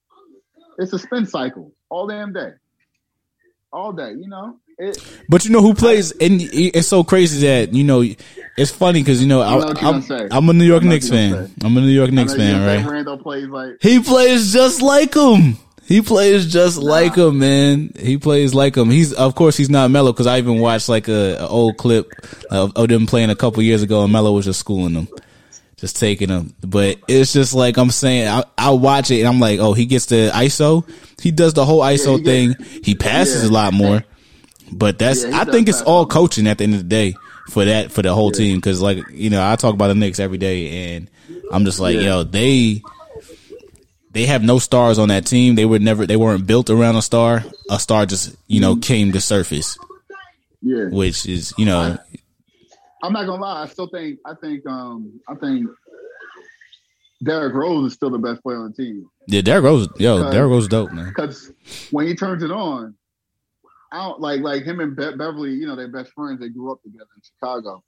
It's a spin cycle all damn day, all day. You know it. But you know who plays, and it's so crazy that you know it's funny because you know, I, I know what you're I'm, say. I'm a New York Knicks fan. say. I'm a New York Knicks fan, right? Randle plays like He plays just like him. He plays just like him, man. He plays like him. He's of course he's not Melo because I even watched like a, a old clip of, of them playing a couple years ago, and Melo was just schooling them, just taking them. But it's just like I'm saying, I, I watch it and I'm like, oh, he gets the ISO. He does the whole ISO he thing. gets- he passes yeah. a lot more, but that's yeah, I think it's all coaching at the end of the day for that for the whole Yeah. team because like you know I talk about the Knicks every day and I'm just like Yeah. yo they they have no stars on that team. They were never they weren't built around a star. A star just you know came to surface, yeah. which is you know I'm not gonna lie. I still think I think um I think Derrick Rose is still the best player on the team yeah. Derrick Rose, yo, Derrick Rose, dope man. because when he turns it on, Don't like like him and Be- Beverley. You know, they're best friends. They grew up together in Chicago,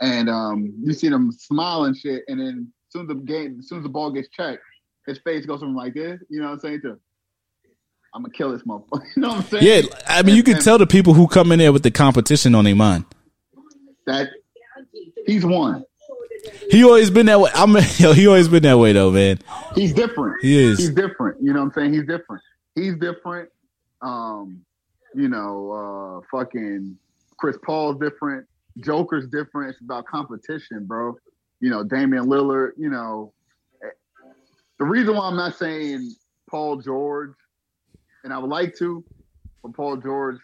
and um you see them smile and shit. And then as soon as the game, as soon as the ball gets checked, his face goes from like this. You know what I'm saying? To I'm gonna kill this motherfucker. [laughs] You know what I'm saying? Yeah, I mean you can And- tell the people who come in there with the competition on their mind. that he's one. He always been that way. I'm [laughs] yo, he always been that way though, man. He's different. He is. He's different. You know what I'm saying? He's different. He's different. Um, you know, uh fucking Chris Paul's different. Joker's different. It's about competition, bro. You know, Damian Lillard, you know. The reason why I'm not saying Paul George, and I would like to, but Paul George,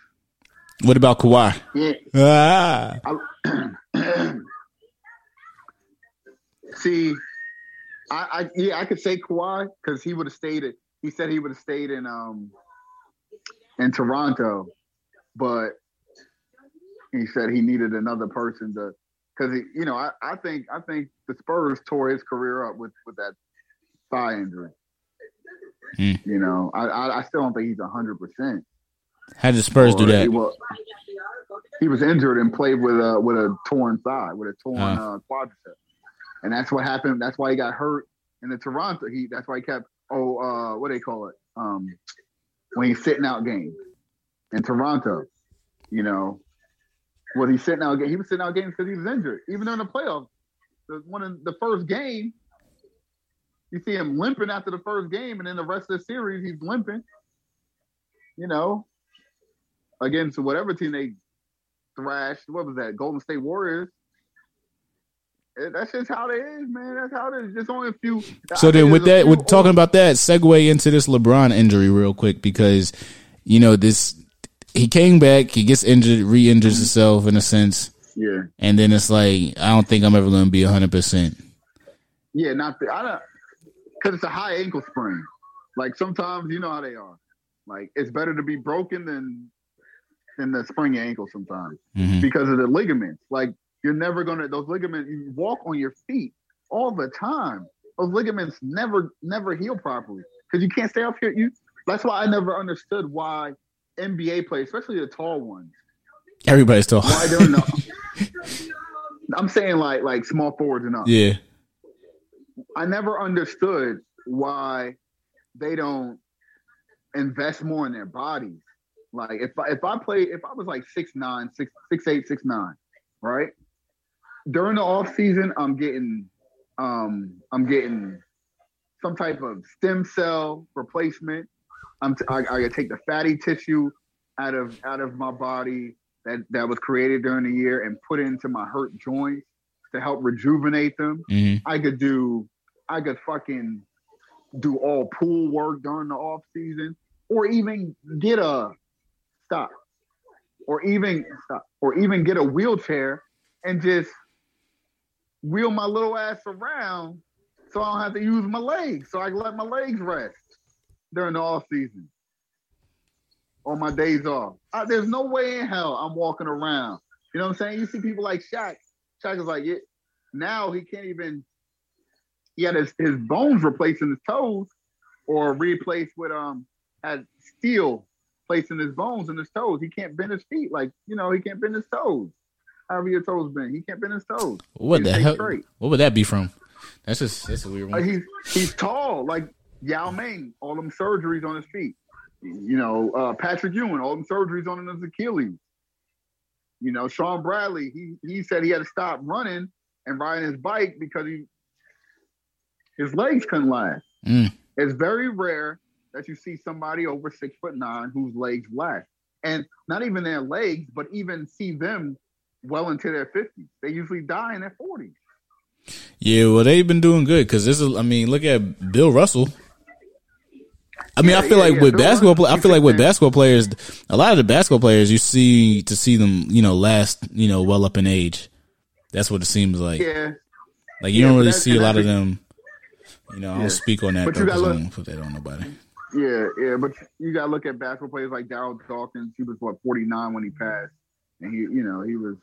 What about Kawhi? yeah, Ah. [clears throat] See, I, I yeah, I could say Kawhi because he would have stayed at. He said he would have stayed in um in Toronto, but he said he needed another person to because you know I, I think I think the Spurs tore his career up with with that thigh injury. Hmm. You know, I, I I still don't think he's hundred percent. How did the Spurs do He that? was, he was injured and played with a with a torn thigh, with a torn Uh. uh, quadricep, and that's what happened. That's why he got hurt in the Toronto. He that's why he kept oh uh, what do they call it um, when he's sitting out games in Toronto. You know, was he sitting out? ga- He was sitting out games because he was injured. Even during the playoffs, the one in the first game, you see him limping after the first game, and then the rest of the series he's limping. You know, against whatever team they thrashed. What was that? Golden State Warriors. Eh, That's just how it is, man. That's how it is. Just only a few. So I then, with that, with talking about that, segue into this LeBron injury real quick because you know this. He came back, he gets injured, re-injures himself in a sense, Yeah, and then it's like I don't think I'm ever going to be hundred percent. yeah. Not the, I don't because it's a high ankle sprain. Like sometimes you know how they are. Like it's better to be broken than than the sprain your ankle sometimes hmm because of the ligaments. Like you're never gonna those ligaments. You walk on your feet all the time. Those ligaments never never heal properly because you can't stay up here. You. That's why I never understood why NBA players, especially the tall ones, Everybody's tall. why they're not. [laughs] I'm saying like like small forwards and up. yeah, I never understood why they don't invest more in their bodies. Like if I, if I play if I was like six nine, six six eight, six nine, right? During the off season, I'm getting um I'm getting some type of stem cell replacement. I'm t- I, I take the fatty tissue out of out of my body that that was created during the year and put it into my hurt joints to help rejuvenate them. hmm I could do I could fucking do all pool work during the off season or even get a stop or even stop or even get a wheelchair and just wheel my little ass around so I don't have to use my legs so I can let my legs rest during the off season on my days off. I, there's no way in hell I'm walking around. You know what I'm saying? You see people like Shaq. Shaq is like, yeah, now he can't even. He had his, his bones replaced in his toes, or replaced with um had steel placed in his bones and his toes. He can't bend his feet like you know he can't bend his toes. However your toes bend, he can't bend his toes. What He the hell? straight. What would that be from? That's just that's a weird Like one. he's he's tall, like Yao Ming, all them surgeries on his feet. You know, uh, Patrick Ewing, all them surgeries on his Achilles. You know, Shawn Bradley, he he said he had to stop running and riding his bike because he his legs couldn't last. Mm. It's very rare that you see somebody over six foot nine whose legs last, and not even their legs, but even see them well into their fifties. They usually die in their forties. Yeah, well, they've been doing good because this is. I mean, look at Bill Russell. I mean, Yeah, I feel yeah, like yeah, with Bill basketball, I feel like with basketball players, a lot of the basketball players you see to see them, you know, last, you know, well up in age. That's what it seems like. Yeah, Like you don't really see a lot of them. You know, I don't speak on that But you gotta I look- don't put that on nobody. Yeah, yeah, but you gotta look at basketball players like Darryl Dawkins. He was what 49 when he passed, and he, you know, he was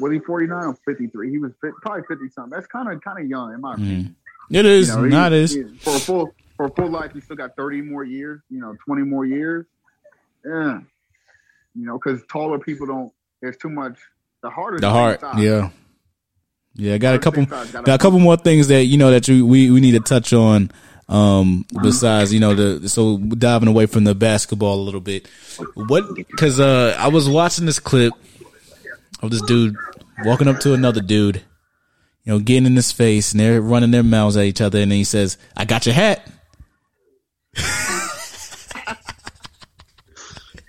was he 49 or 53? He was fit, probably 50 something. That's kind of kind of young in my opinion. It is You know, he- not as he- for a full for a full life. He still got 30 more years. You know, 20 more years. Yeah, you know, because taller people don't. There's too much. The harder the heart. size. Yeah, yeah. I got a couple. Got Got a couple more things that you know that you we we need to touch on. Um, Uh-huh. besides you know the so diving away from the basketball a little bit. What? Because uh, I was watching this clip of this dude walking up to another dude, you know, getting in his face, and they're running their mouths at each other, and then he says, "I got your hat." [laughs]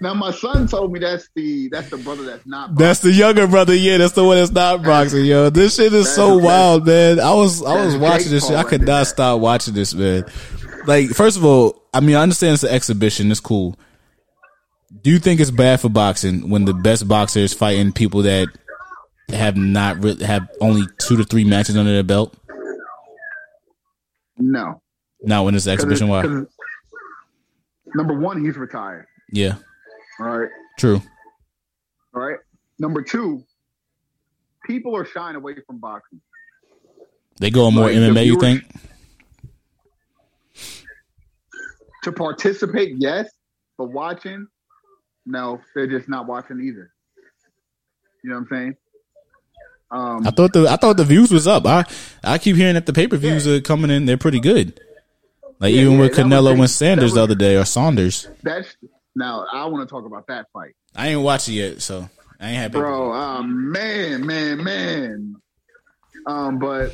Now my son told me that's the that's the brother that's not. That's the younger brother. Yeah, that's the one that's not boxing. Yo, this shit is so wild, man. I was I was watching this shit. I could not stop watching this, man. Like, first of all, I mean, I understand it's an exhibition. It's cool. Do you think it's bad for boxing when the best boxer is fighting people that have not re- have only two to three matches under their belt? no. Not when it's exhibition. it- Why? Number one, he's retired. Yeah, All right. true. All right. Number two, people are shying away from boxing. They go on more Like, MMA. You think? To participate, yes, but watching, no, they're just not watching either. You know what I'm saying? Um, I thought the I thought the views was up. I I keep hearing that the pay per views are coming in. They're pretty good. Like Yeah, even yeah, with Canelo and Sanders the other day, or Saunders. that's now I want to talk about that fight, I ain't watch it yet, so I ain't happy. bro. Oh man, man, man. Um, but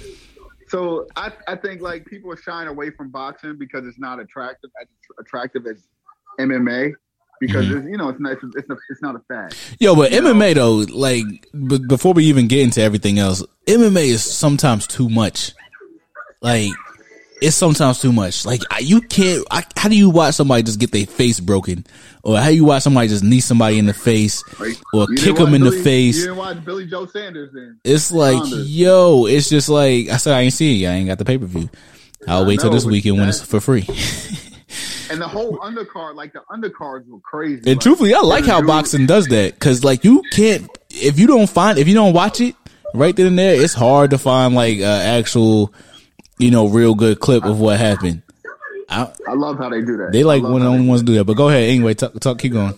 so I I think like people are shying away from boxing because it's not attractive as attractive as MMA because Mm-hmm. it's, you know it's not it's, it's, a, it's not a fad. Yo, but MMA though, like b- before we even get into everything else, MMA is sometimes too much. Like it's sometimes too much. Like you can't. I, how do you watch somebody just get their face broken, or how you watch somebody just knee somebody in the face, Like, or kick them in the face? You didn't watch Billy Joe Sanders then. It's like, Saunders. yo, it's just like I said. I ain't see it. I ain't got the pay per view. I'll I wait till this but weekend when it's for free. [laughs] And the whole undercard, like the undercards were crazy. And Like, truthfully, I like how dude- boxing does that because, like, you can't if you don't find if you don't watch it right then and there, it's hard to find like uh, actual, you know, real good clip of what happened. I, I love how they do that. they like one of the only ones do that. But go ahead anyway. Talk, talk keep going.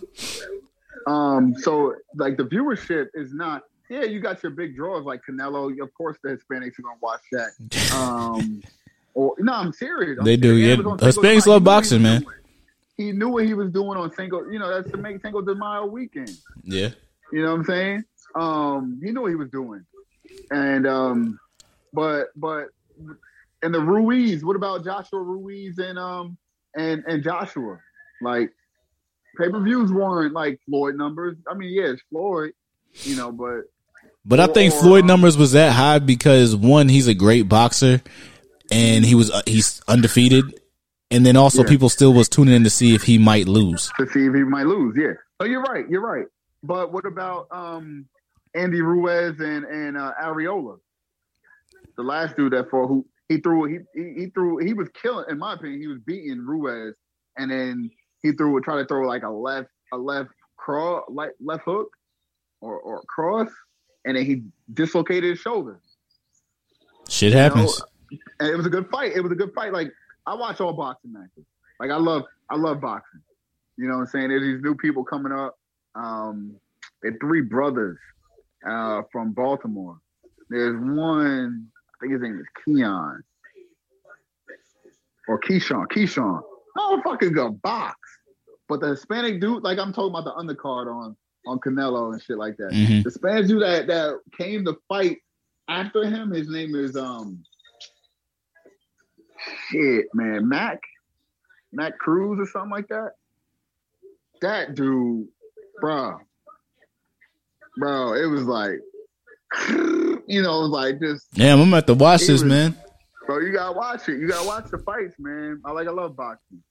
Um, so like the viewership is not. Yeah, you got your big draws like Canelo. Of course, the Hispanics are gonna watch that. [laughs] Um, or no, I'm serious. I'm They do, yeah. Hispanics love He knew what he boxing, man. doing. He knew what he was doing on single. You know, that's to make Cinco de Mayo weekend. Yeah, You know what I'm saying? Um, he knew what he was doing. And um, but but and the Ruiz. What about Joshua Ruiz and um and and Joshua? Like pay per views weren't like Floyd numbers. I mean, yeah, it's Floyd, you know, but But I think Or, Floyd um, numbers was that high because one, he's a great boxer, and he was uh, he's undefeated, and then also Yeah. people still was tuning in to see if he might lose. to see if he might lose. Yeah. Oh, you're right. You're right. But what about um Andy Ruiz and and uh, Arreola, the last dude that fought who he threw he, he he threw he was killing in my opinion he was beating Ruiz and then he threw tried to throw like a left a left cross like left hook or or cross and then he dislocated his shoulder. Shit happens. And it was a good fight. It was a good fight. Like I watch all boxing matches. Like I love I love boxing. You know what I'm saying? There's these new people coming up. Um they're three brothers uh from Baltimore. There's one, I think his name is Keon. Or Keyshawn. Keyshawn. Motherfucker got box. But the Hispanic dude, like I'm talking about the undercard on on Canelo and shit like that. Mhm. The Spanish dude that that came to fight after him, his name is um shit, man, Mac, Mac Cruz or something like that. That dude, bro, bro, it was like, [laughs] you know, was like just, Damn, I'm gonna watch this, was- man. bro, you gotta watch it. You gotta watch the fights, man. I like, I love boxing.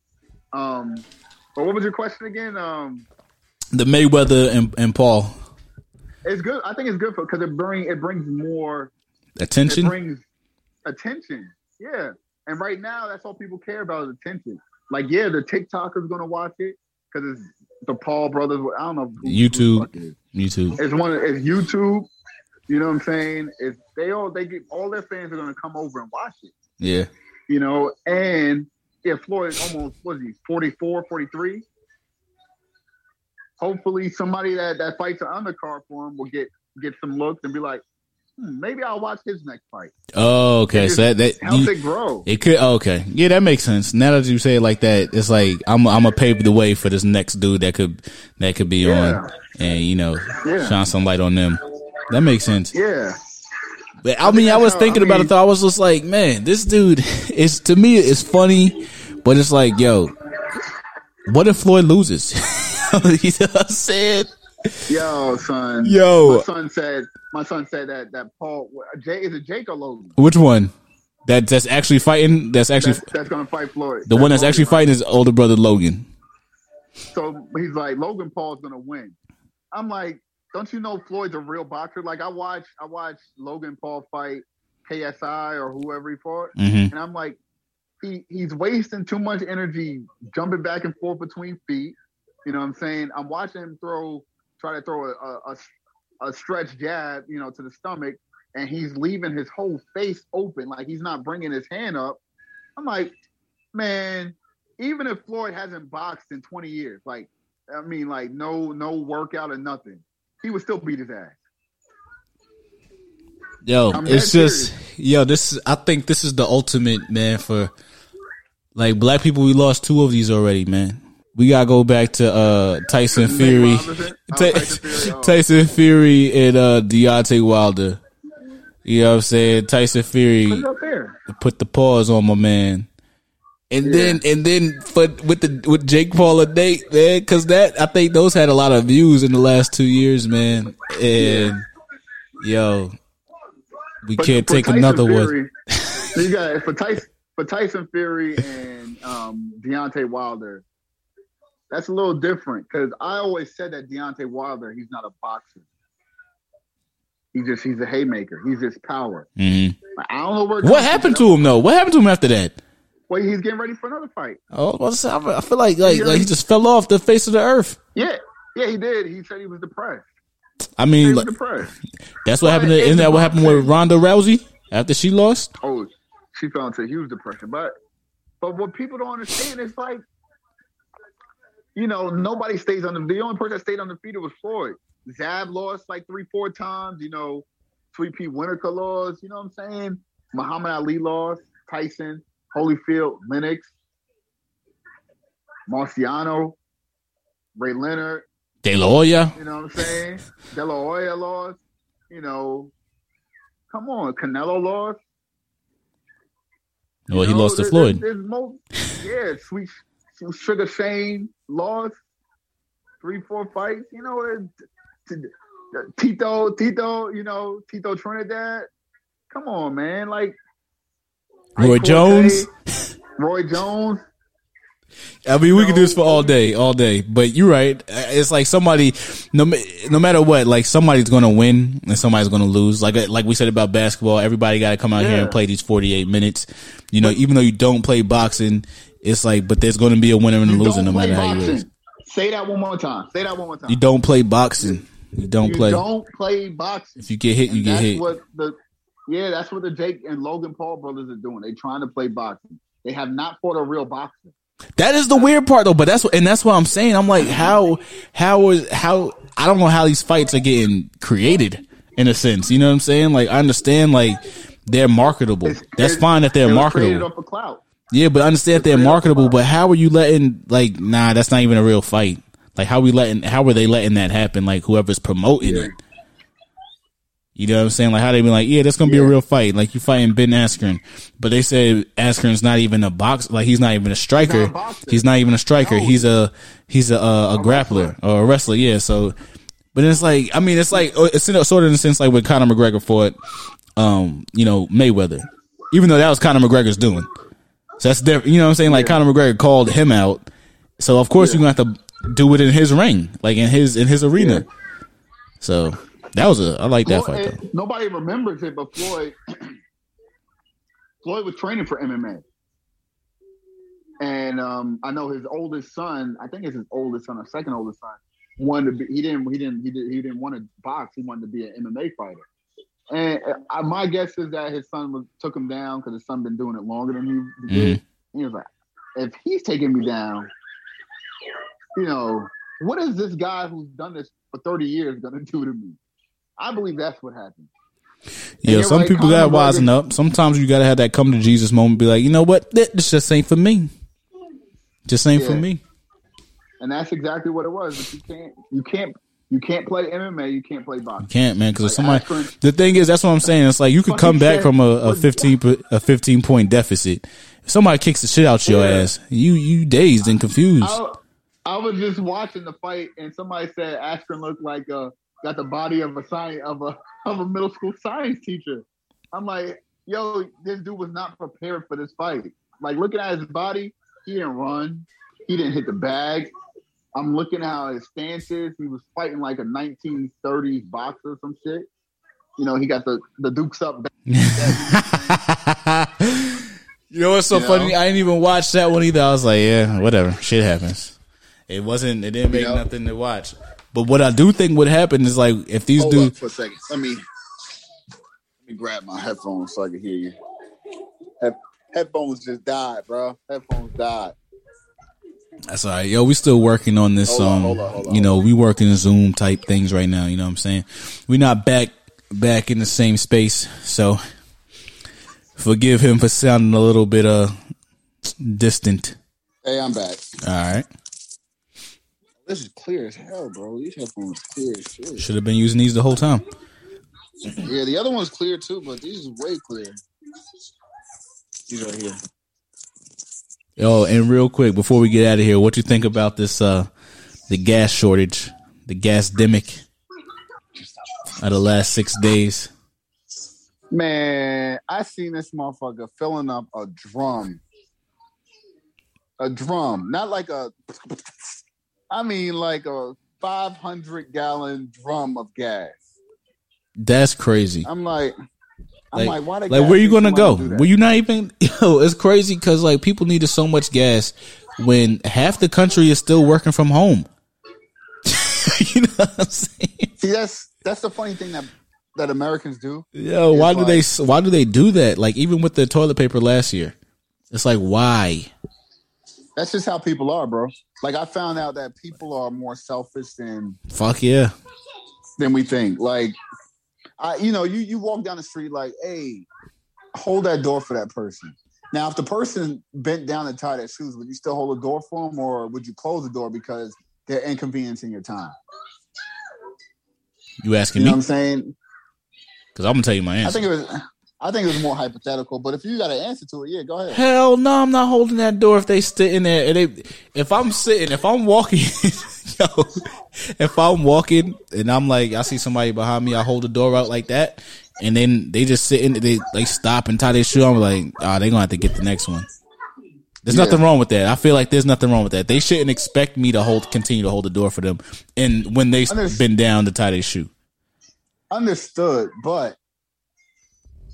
Um, but what was your question again? Um, The Mayweather and, and Paul it's good. I think it's good for because it bring it brings more it attention. brings attention. Yeah. And right now, that's all people care about is attention. Like, yeah, the TikTokers gonna watch it because it's the Paul brothers. I don't know. Who, YouTube. Who it. YouTube. It's one. of- It's YouTube. You know what I'm saying? It's they all they get all their fans are gonna come over and watch it. Yeah. You know, and yeah, Floyd is almost what is he 44, 43. Hopefully, somebody that that fights an undercard for him will get get some looks and be like, hmm, maybe I'll watch his next fight. Oh, okay. So that, that Help you- it grow. it could. oh, okay. Yeah, that makes sense. Now that you say it like that, it's like I'm I'm gonna pave the way for this next dude that could that could be Yeah. on, and you know, Yeah. shine some light on them. That makes sense. Yeah. But I mean, I was thinking I about it. Though I was just like, man, this dude [laughs] is to me it's funny, but it's like, yo, what if Floyd loses? [laughs] you know what I'm saying? Yo, son. Yo. My son said. My son said that that Paul. Jay is it Jake or Logan? Which one? That that's actually fighting. That's actually That's, that's gonna fight Floyd. the one that's Logan, actually fighting is older brother Logan. So he's like Logan Paul's gonna win. I'm like, don't you know Floyd's a real boxer? Like I watched I watched Logan Paul fight KSI or whoever he fought, hmm and I'm like, he he's wasting too much energy jumping back and forth between feet. You know what I'm saying? I'm watching him throw, try to throw a, a, a, a stretch jab, you know, to the stomach, and he's leaving his whole face open, like he's not bringing his hand up. I'm like, man, even if Floyd hasn't boxed in 20 years, like, I mean, like no no workout or nothing, he would still beat his ass. Yo, I'm it's just yo. This is, I think this is the ultimate man for like black people. We lost two of these already, man. We gotta go back to uh Tyson Fury, Tyson Fury, and uh Deontay Wilder. You know what I'm saying? Tyson Fury Put the pause on my man. And then and then for with the with Jake Paul and Nate, man, because that I think those had a lot of views in the last two years, man. And yo, we But can't take Tyson another one. Fury, You got for Tyson for Tyson Fury and um, Deontay Wilder. That's a little different because I always said that Deontay Wilder, he's not a boxer. He just he's a haymaker. He's just power. hmm I don't know where. What happened to him though? What happened to him after that? Well, he's getting ready for another fight. Oh, I was about to say, I feel like like, like he just fell off the face of the earth. Yeah, yeah, he did. He said he was depressed. I mean, like, depressed. that's what happened. To, isn't that what happened with Ronda Rousey after she lost? Oh, she fell into a huge depression. But but what people don't understand is like, you know, nobody stays on the the only person that stayed undefeated was Floyd. Zab lost like three, four times, you know, Sweet Pea Winter lost, you know what I'm saying? Muhammad Ali lost, Tyson, Holyfield, Lennox, Marciano, Ray Leonard, De La Hoya. you know what I'm saying? De La Hoya lost, you know. Come on, Canelo lost. Well, he know, lost to Floyd. There's, there's mo- yeah, sweet Sugar Shane lost three, four fights. You know, it- Tito, Tito, you know, Tito Trinidad. Come on, man. Like Roy Jones. Roy Jones. I mean, we can do this for all day, all day. But you're right. It's like somebody, no, no matter what, like somebody's going to win and somebody's going to lose. Like, like we said about basketball, everybody got to come out here and play these 48 minutes. You know, even though you don't play boxing, it's like, but there's going to be a winner and a You loser no matter how you boxing. lose. Say that one more time. Say that one more time. You don't play boxing. You don't You play. don't play boxing. If you get hit, you And get that's hit. what the yeah, that's what the Jake and Logan Paul brothers are doing. They're trying to play boxing. They have not fought a real boxer. That is the weird part though, but that's what, and that's what I'm saying. I'm like, how, how is, how, I don't know how these fights are getting created in a sense. You know what I'm saying? Like, I understand, like, they're marketable. It's- That's fine that they're It was created marketable. off of clout. Yeah, but I understand they're marketable, but how are you letting, like, nah, that's not even a real fight. Like, how we letting, how are they letting that happen? Like, whoever's promoting Yeah. it. You know what I'm saying? Like, how they be like, yeah, that's gonna be a real fight. Like, you fighting Ben Askren, but they said Askren's not even a box. Like, he's not even a striker. a boxer. He's not even a striker. No. He's a he's a a, a grappler or a wrestler. Yeah. So, but it's like, I mean, it's like oh, it's in a, sort of in a sense like when Conor McGregor fought, um, you know, Mayweather, even though that was Conor McGregor's doing. So that's different. You know what I'm saying? Like Conor McGregor called him out. So of course you're gonna have to do it in his ring, like in his in his arena. So that was a I like that Floyd- fight though. nobody remembers it, but Floyd [clears throat] Floyd was training for MMA. And um, I know his oldest son, I think it's his oldest son or second oldest son, wanted to be he didn't he didn't he did he didn't want to box, he wanted to be an MMA fighter. And uh, my guess is that his son was, took him down because his son been doing it longer than he did. And he was like, if he's taking me down, you know, what is this guy who's done this for 30 years gonna do to me? I believe that's what happened. Yeah, some people got wisen McGregor- up. Sometimes you gotta have that come to Jesus moment. Be like, you know what? This just ain't for me. Just ain't for me. And that's exactly what it was. But you can't you can't you can't play MMA, you can't play boxing. Can't man, because if Like somebody. The thing is, that's what I'm saying. It's like you could come back from a, a fifteen a fifteen point deficit. If somebody kicks the shit out your Yeah. ass, you you dazed and confused. I, I was just watching the fight and somebody said Askren looked like uh got the body of a science of a [laughs] of a middle school science teacher. I'm like, yo, this dude was not prepared for this fight. Like looking at his body, he didn't run, he didn't hit the bag. I'm looking at how his stance is. He was fighting like a 1930s boxer or some shit. You know, he got the the dukes up. [laughs] you know what's so You know? funny? I didn't even watch that one either. I was like, yeah, whatever. Shit happens. It wasn't. It didn't make know? nothing to watch. But what I do think would happen is like if these Hold dudes. for a second. Let me let me grab my headphones so I can hear you. Head, headphones just died, bro. Headphones died. That's all right. Yo, we still working on this. Hold on, um, hold on, hold on, you know, we working Zoom type things right now. You know what I'm saying? We're not back back in the same space, so forgive him for sounding a little bit uh distant. Hey, I'm back. All right, This is clear as hell, bro. These headphones clear as shit. should have been using these the whole time. Yeah, the other one's clear too, but these is way clear. These right here. Yo, and real quick before we get out of here, what you think about this uh the gas shortage, the gas demic of the last six days? Man, I seen this motherfucker filling up a drum. A drum, not like a. I mean, like a 500 gallon drum of gas. That's crazy. I'm like, I'm Like- like, Like, where you gonna go? Were you not even? [laughs] Yo, it's crazy because like people needed so much gas when half the country is still working from home. [laughs] you know what I'm saying? See, that's that's the funny thing that that Americans do. Yo, why do they? Why do they do that? Like even with the toilet paper last year, it's like why? That's just how people are, bro. Like I found out that people are more selfish than Fuck yeah. than we think. Like, I, you know, you you walk down the street like, hey, hold that door for that person. Now, if the person bent down to tie their shoes, would you still hold the door for them, or would you close the door because they're inconveniencing your time? You asking You know what me? I'm saying? Because I'm gonna tell you my answer. I think it was. I think it was more hypothetical, but if you got an answer to it, yeah, go ahead. Hell no, I'm not holding that door if they sitting there. And they, if I'm sitting, if I'm walking, [laughs] yo, if I'm walking and I'm like, I see somebody behind me, I hold the door out like that, and then they just sitting, they like stop and tie their shoe. I'm like, ah, oh, they gonna have to get the next one. There's yeah. nothing wrong with that. I feel like there's nothing wrong with that. They shouldn't expect me to hold, continue to hold the door for them, and when they've been down to tie their shoe. Understood, but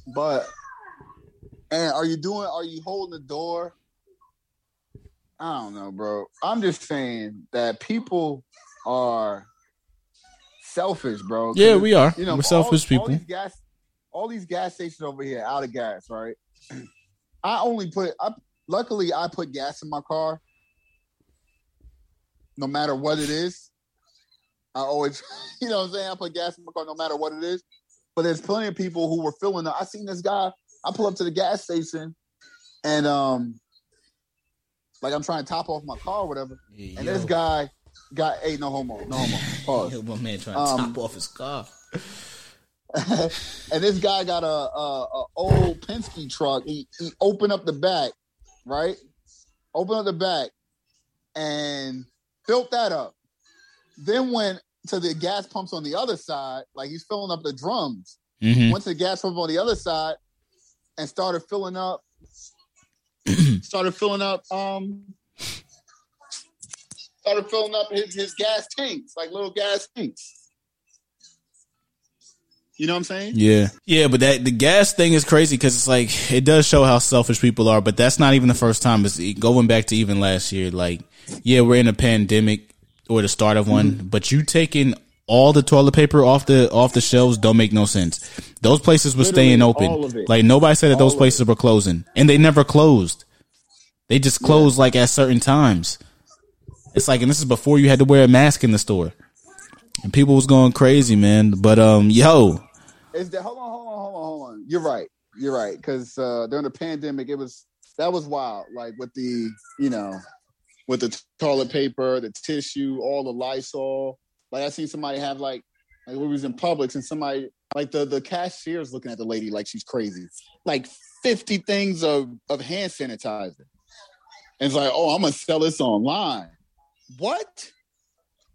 but and are you doing? Are you holding the door? I don't know, bro. I'm just saying that people are selfish, bro. Yeah, we are. You know, we're selfish all, people. All these, gas, all these gas stations over here out of gas, right? [clears throat] I only put. I, luckily, I put gas in my car. No matter what it is, I always, [laughs] you know, what I'm saying I put gas in my car no matter what it is. But there's plenty of people who were filling up. I seen this guy. I pull up to the gas station, and um, like I'm trying to top off my car or whatever, yeah, and this guy got hey no homo no homo [laughs] pause. Yo, my man trying to um, top off his car. [laughs] and this guy got a, a, a old Penske truck. He he opened up the back, right? Open up the back and built that up. Then went to the gas pumps on the other side, like he's filling up the drums. Mm-hmm. Went to the gas pump on the other side and started filling up. [clears throat] started filling up. Um, started filling up his, his gas tanks, like little gas tanks. You know what I'm saying? Yeah, yeah, but that the gas thing is crazy because it's like it does show how selfish people are. But that's not even the first time. It's going back to even last year. Like, yeah, we're in a pandemic or the start of one, mm-hmm. but you taking all the toilet paper off the off the shelves don't make no sense. Those places were Literally staying open. Like nobody said that all those places were closing, and they never closed. They just closed yeah. like at certain times. It's like, and this is before you had to wear a mask in the store, and people was going crazy, man. But um, yo, is that hold on, hold on, hold on, hold on? You're right, you're right, because uh, during the pandemic, it was that was wild. Like with the you know with the toilet paper, the tissue, all the Lysol. Like I seen somebody have like like we was in Publix and somebody like the the cashier's looking at the lady like she's crazy. Like 50 things of of hand sanitizer. And it's like, oh, I'm gonna sell this online. What?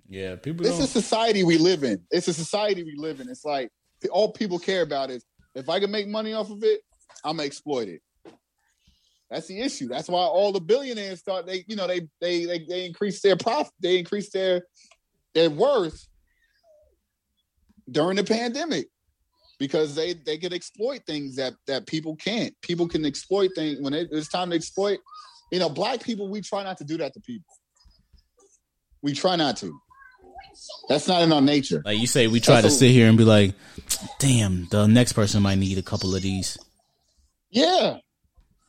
Yeah, people. This don't... is society we live in. It's a society we live in. It's like all people care about is if I can make money off of it, I'm gonna exploit it. That's the issue. That's why all the billionaires start they you know they they they, they increase their profit, they increase their their worth during the pandemic because they they could exploit things that that people can't. People can exploit things when it, it's time to exploit. You know, black people we try not to do that to people. We try not to. That's not in our nature. Like you say, we try That's to a, sit here and be like, "Damn, the next person might need a couple of these." Yeah,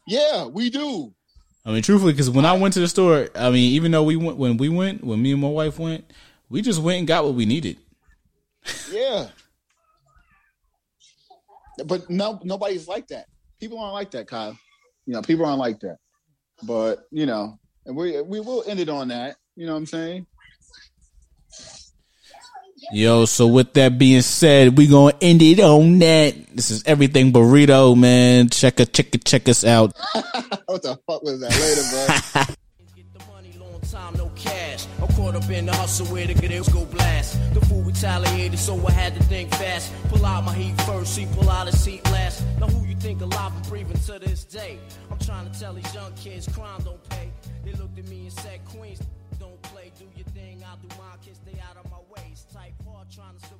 yeah, we do. I mean, truthfully, because when I went to the store, I mean, even though we went when we went, when me and my wife went, we just went and got what we needed. Yeah. but no, nobody's like that. People aren't like that, Kyle. You know, people aren't like that. But you know, and we we will end it on that. You know what I'm saying? Yo, so with that being said, we gonna end it on that. This is everything burrito, man. Check it, check it, check us out. [laughs] what the fuck was that later, bro? [laughs] time, no cash. I'm caught up in the hustle where the good go blast. The fool retaliated, so I had to think fast. Pull out my heat first, see, pull out a seat last. Now who you think alive and breathing to this day? I'm trying to tell these young kids crime don't pay. They looked at me and said, Queens, don't play, do your thing, I'll do mine, kids, stay out of my trying to.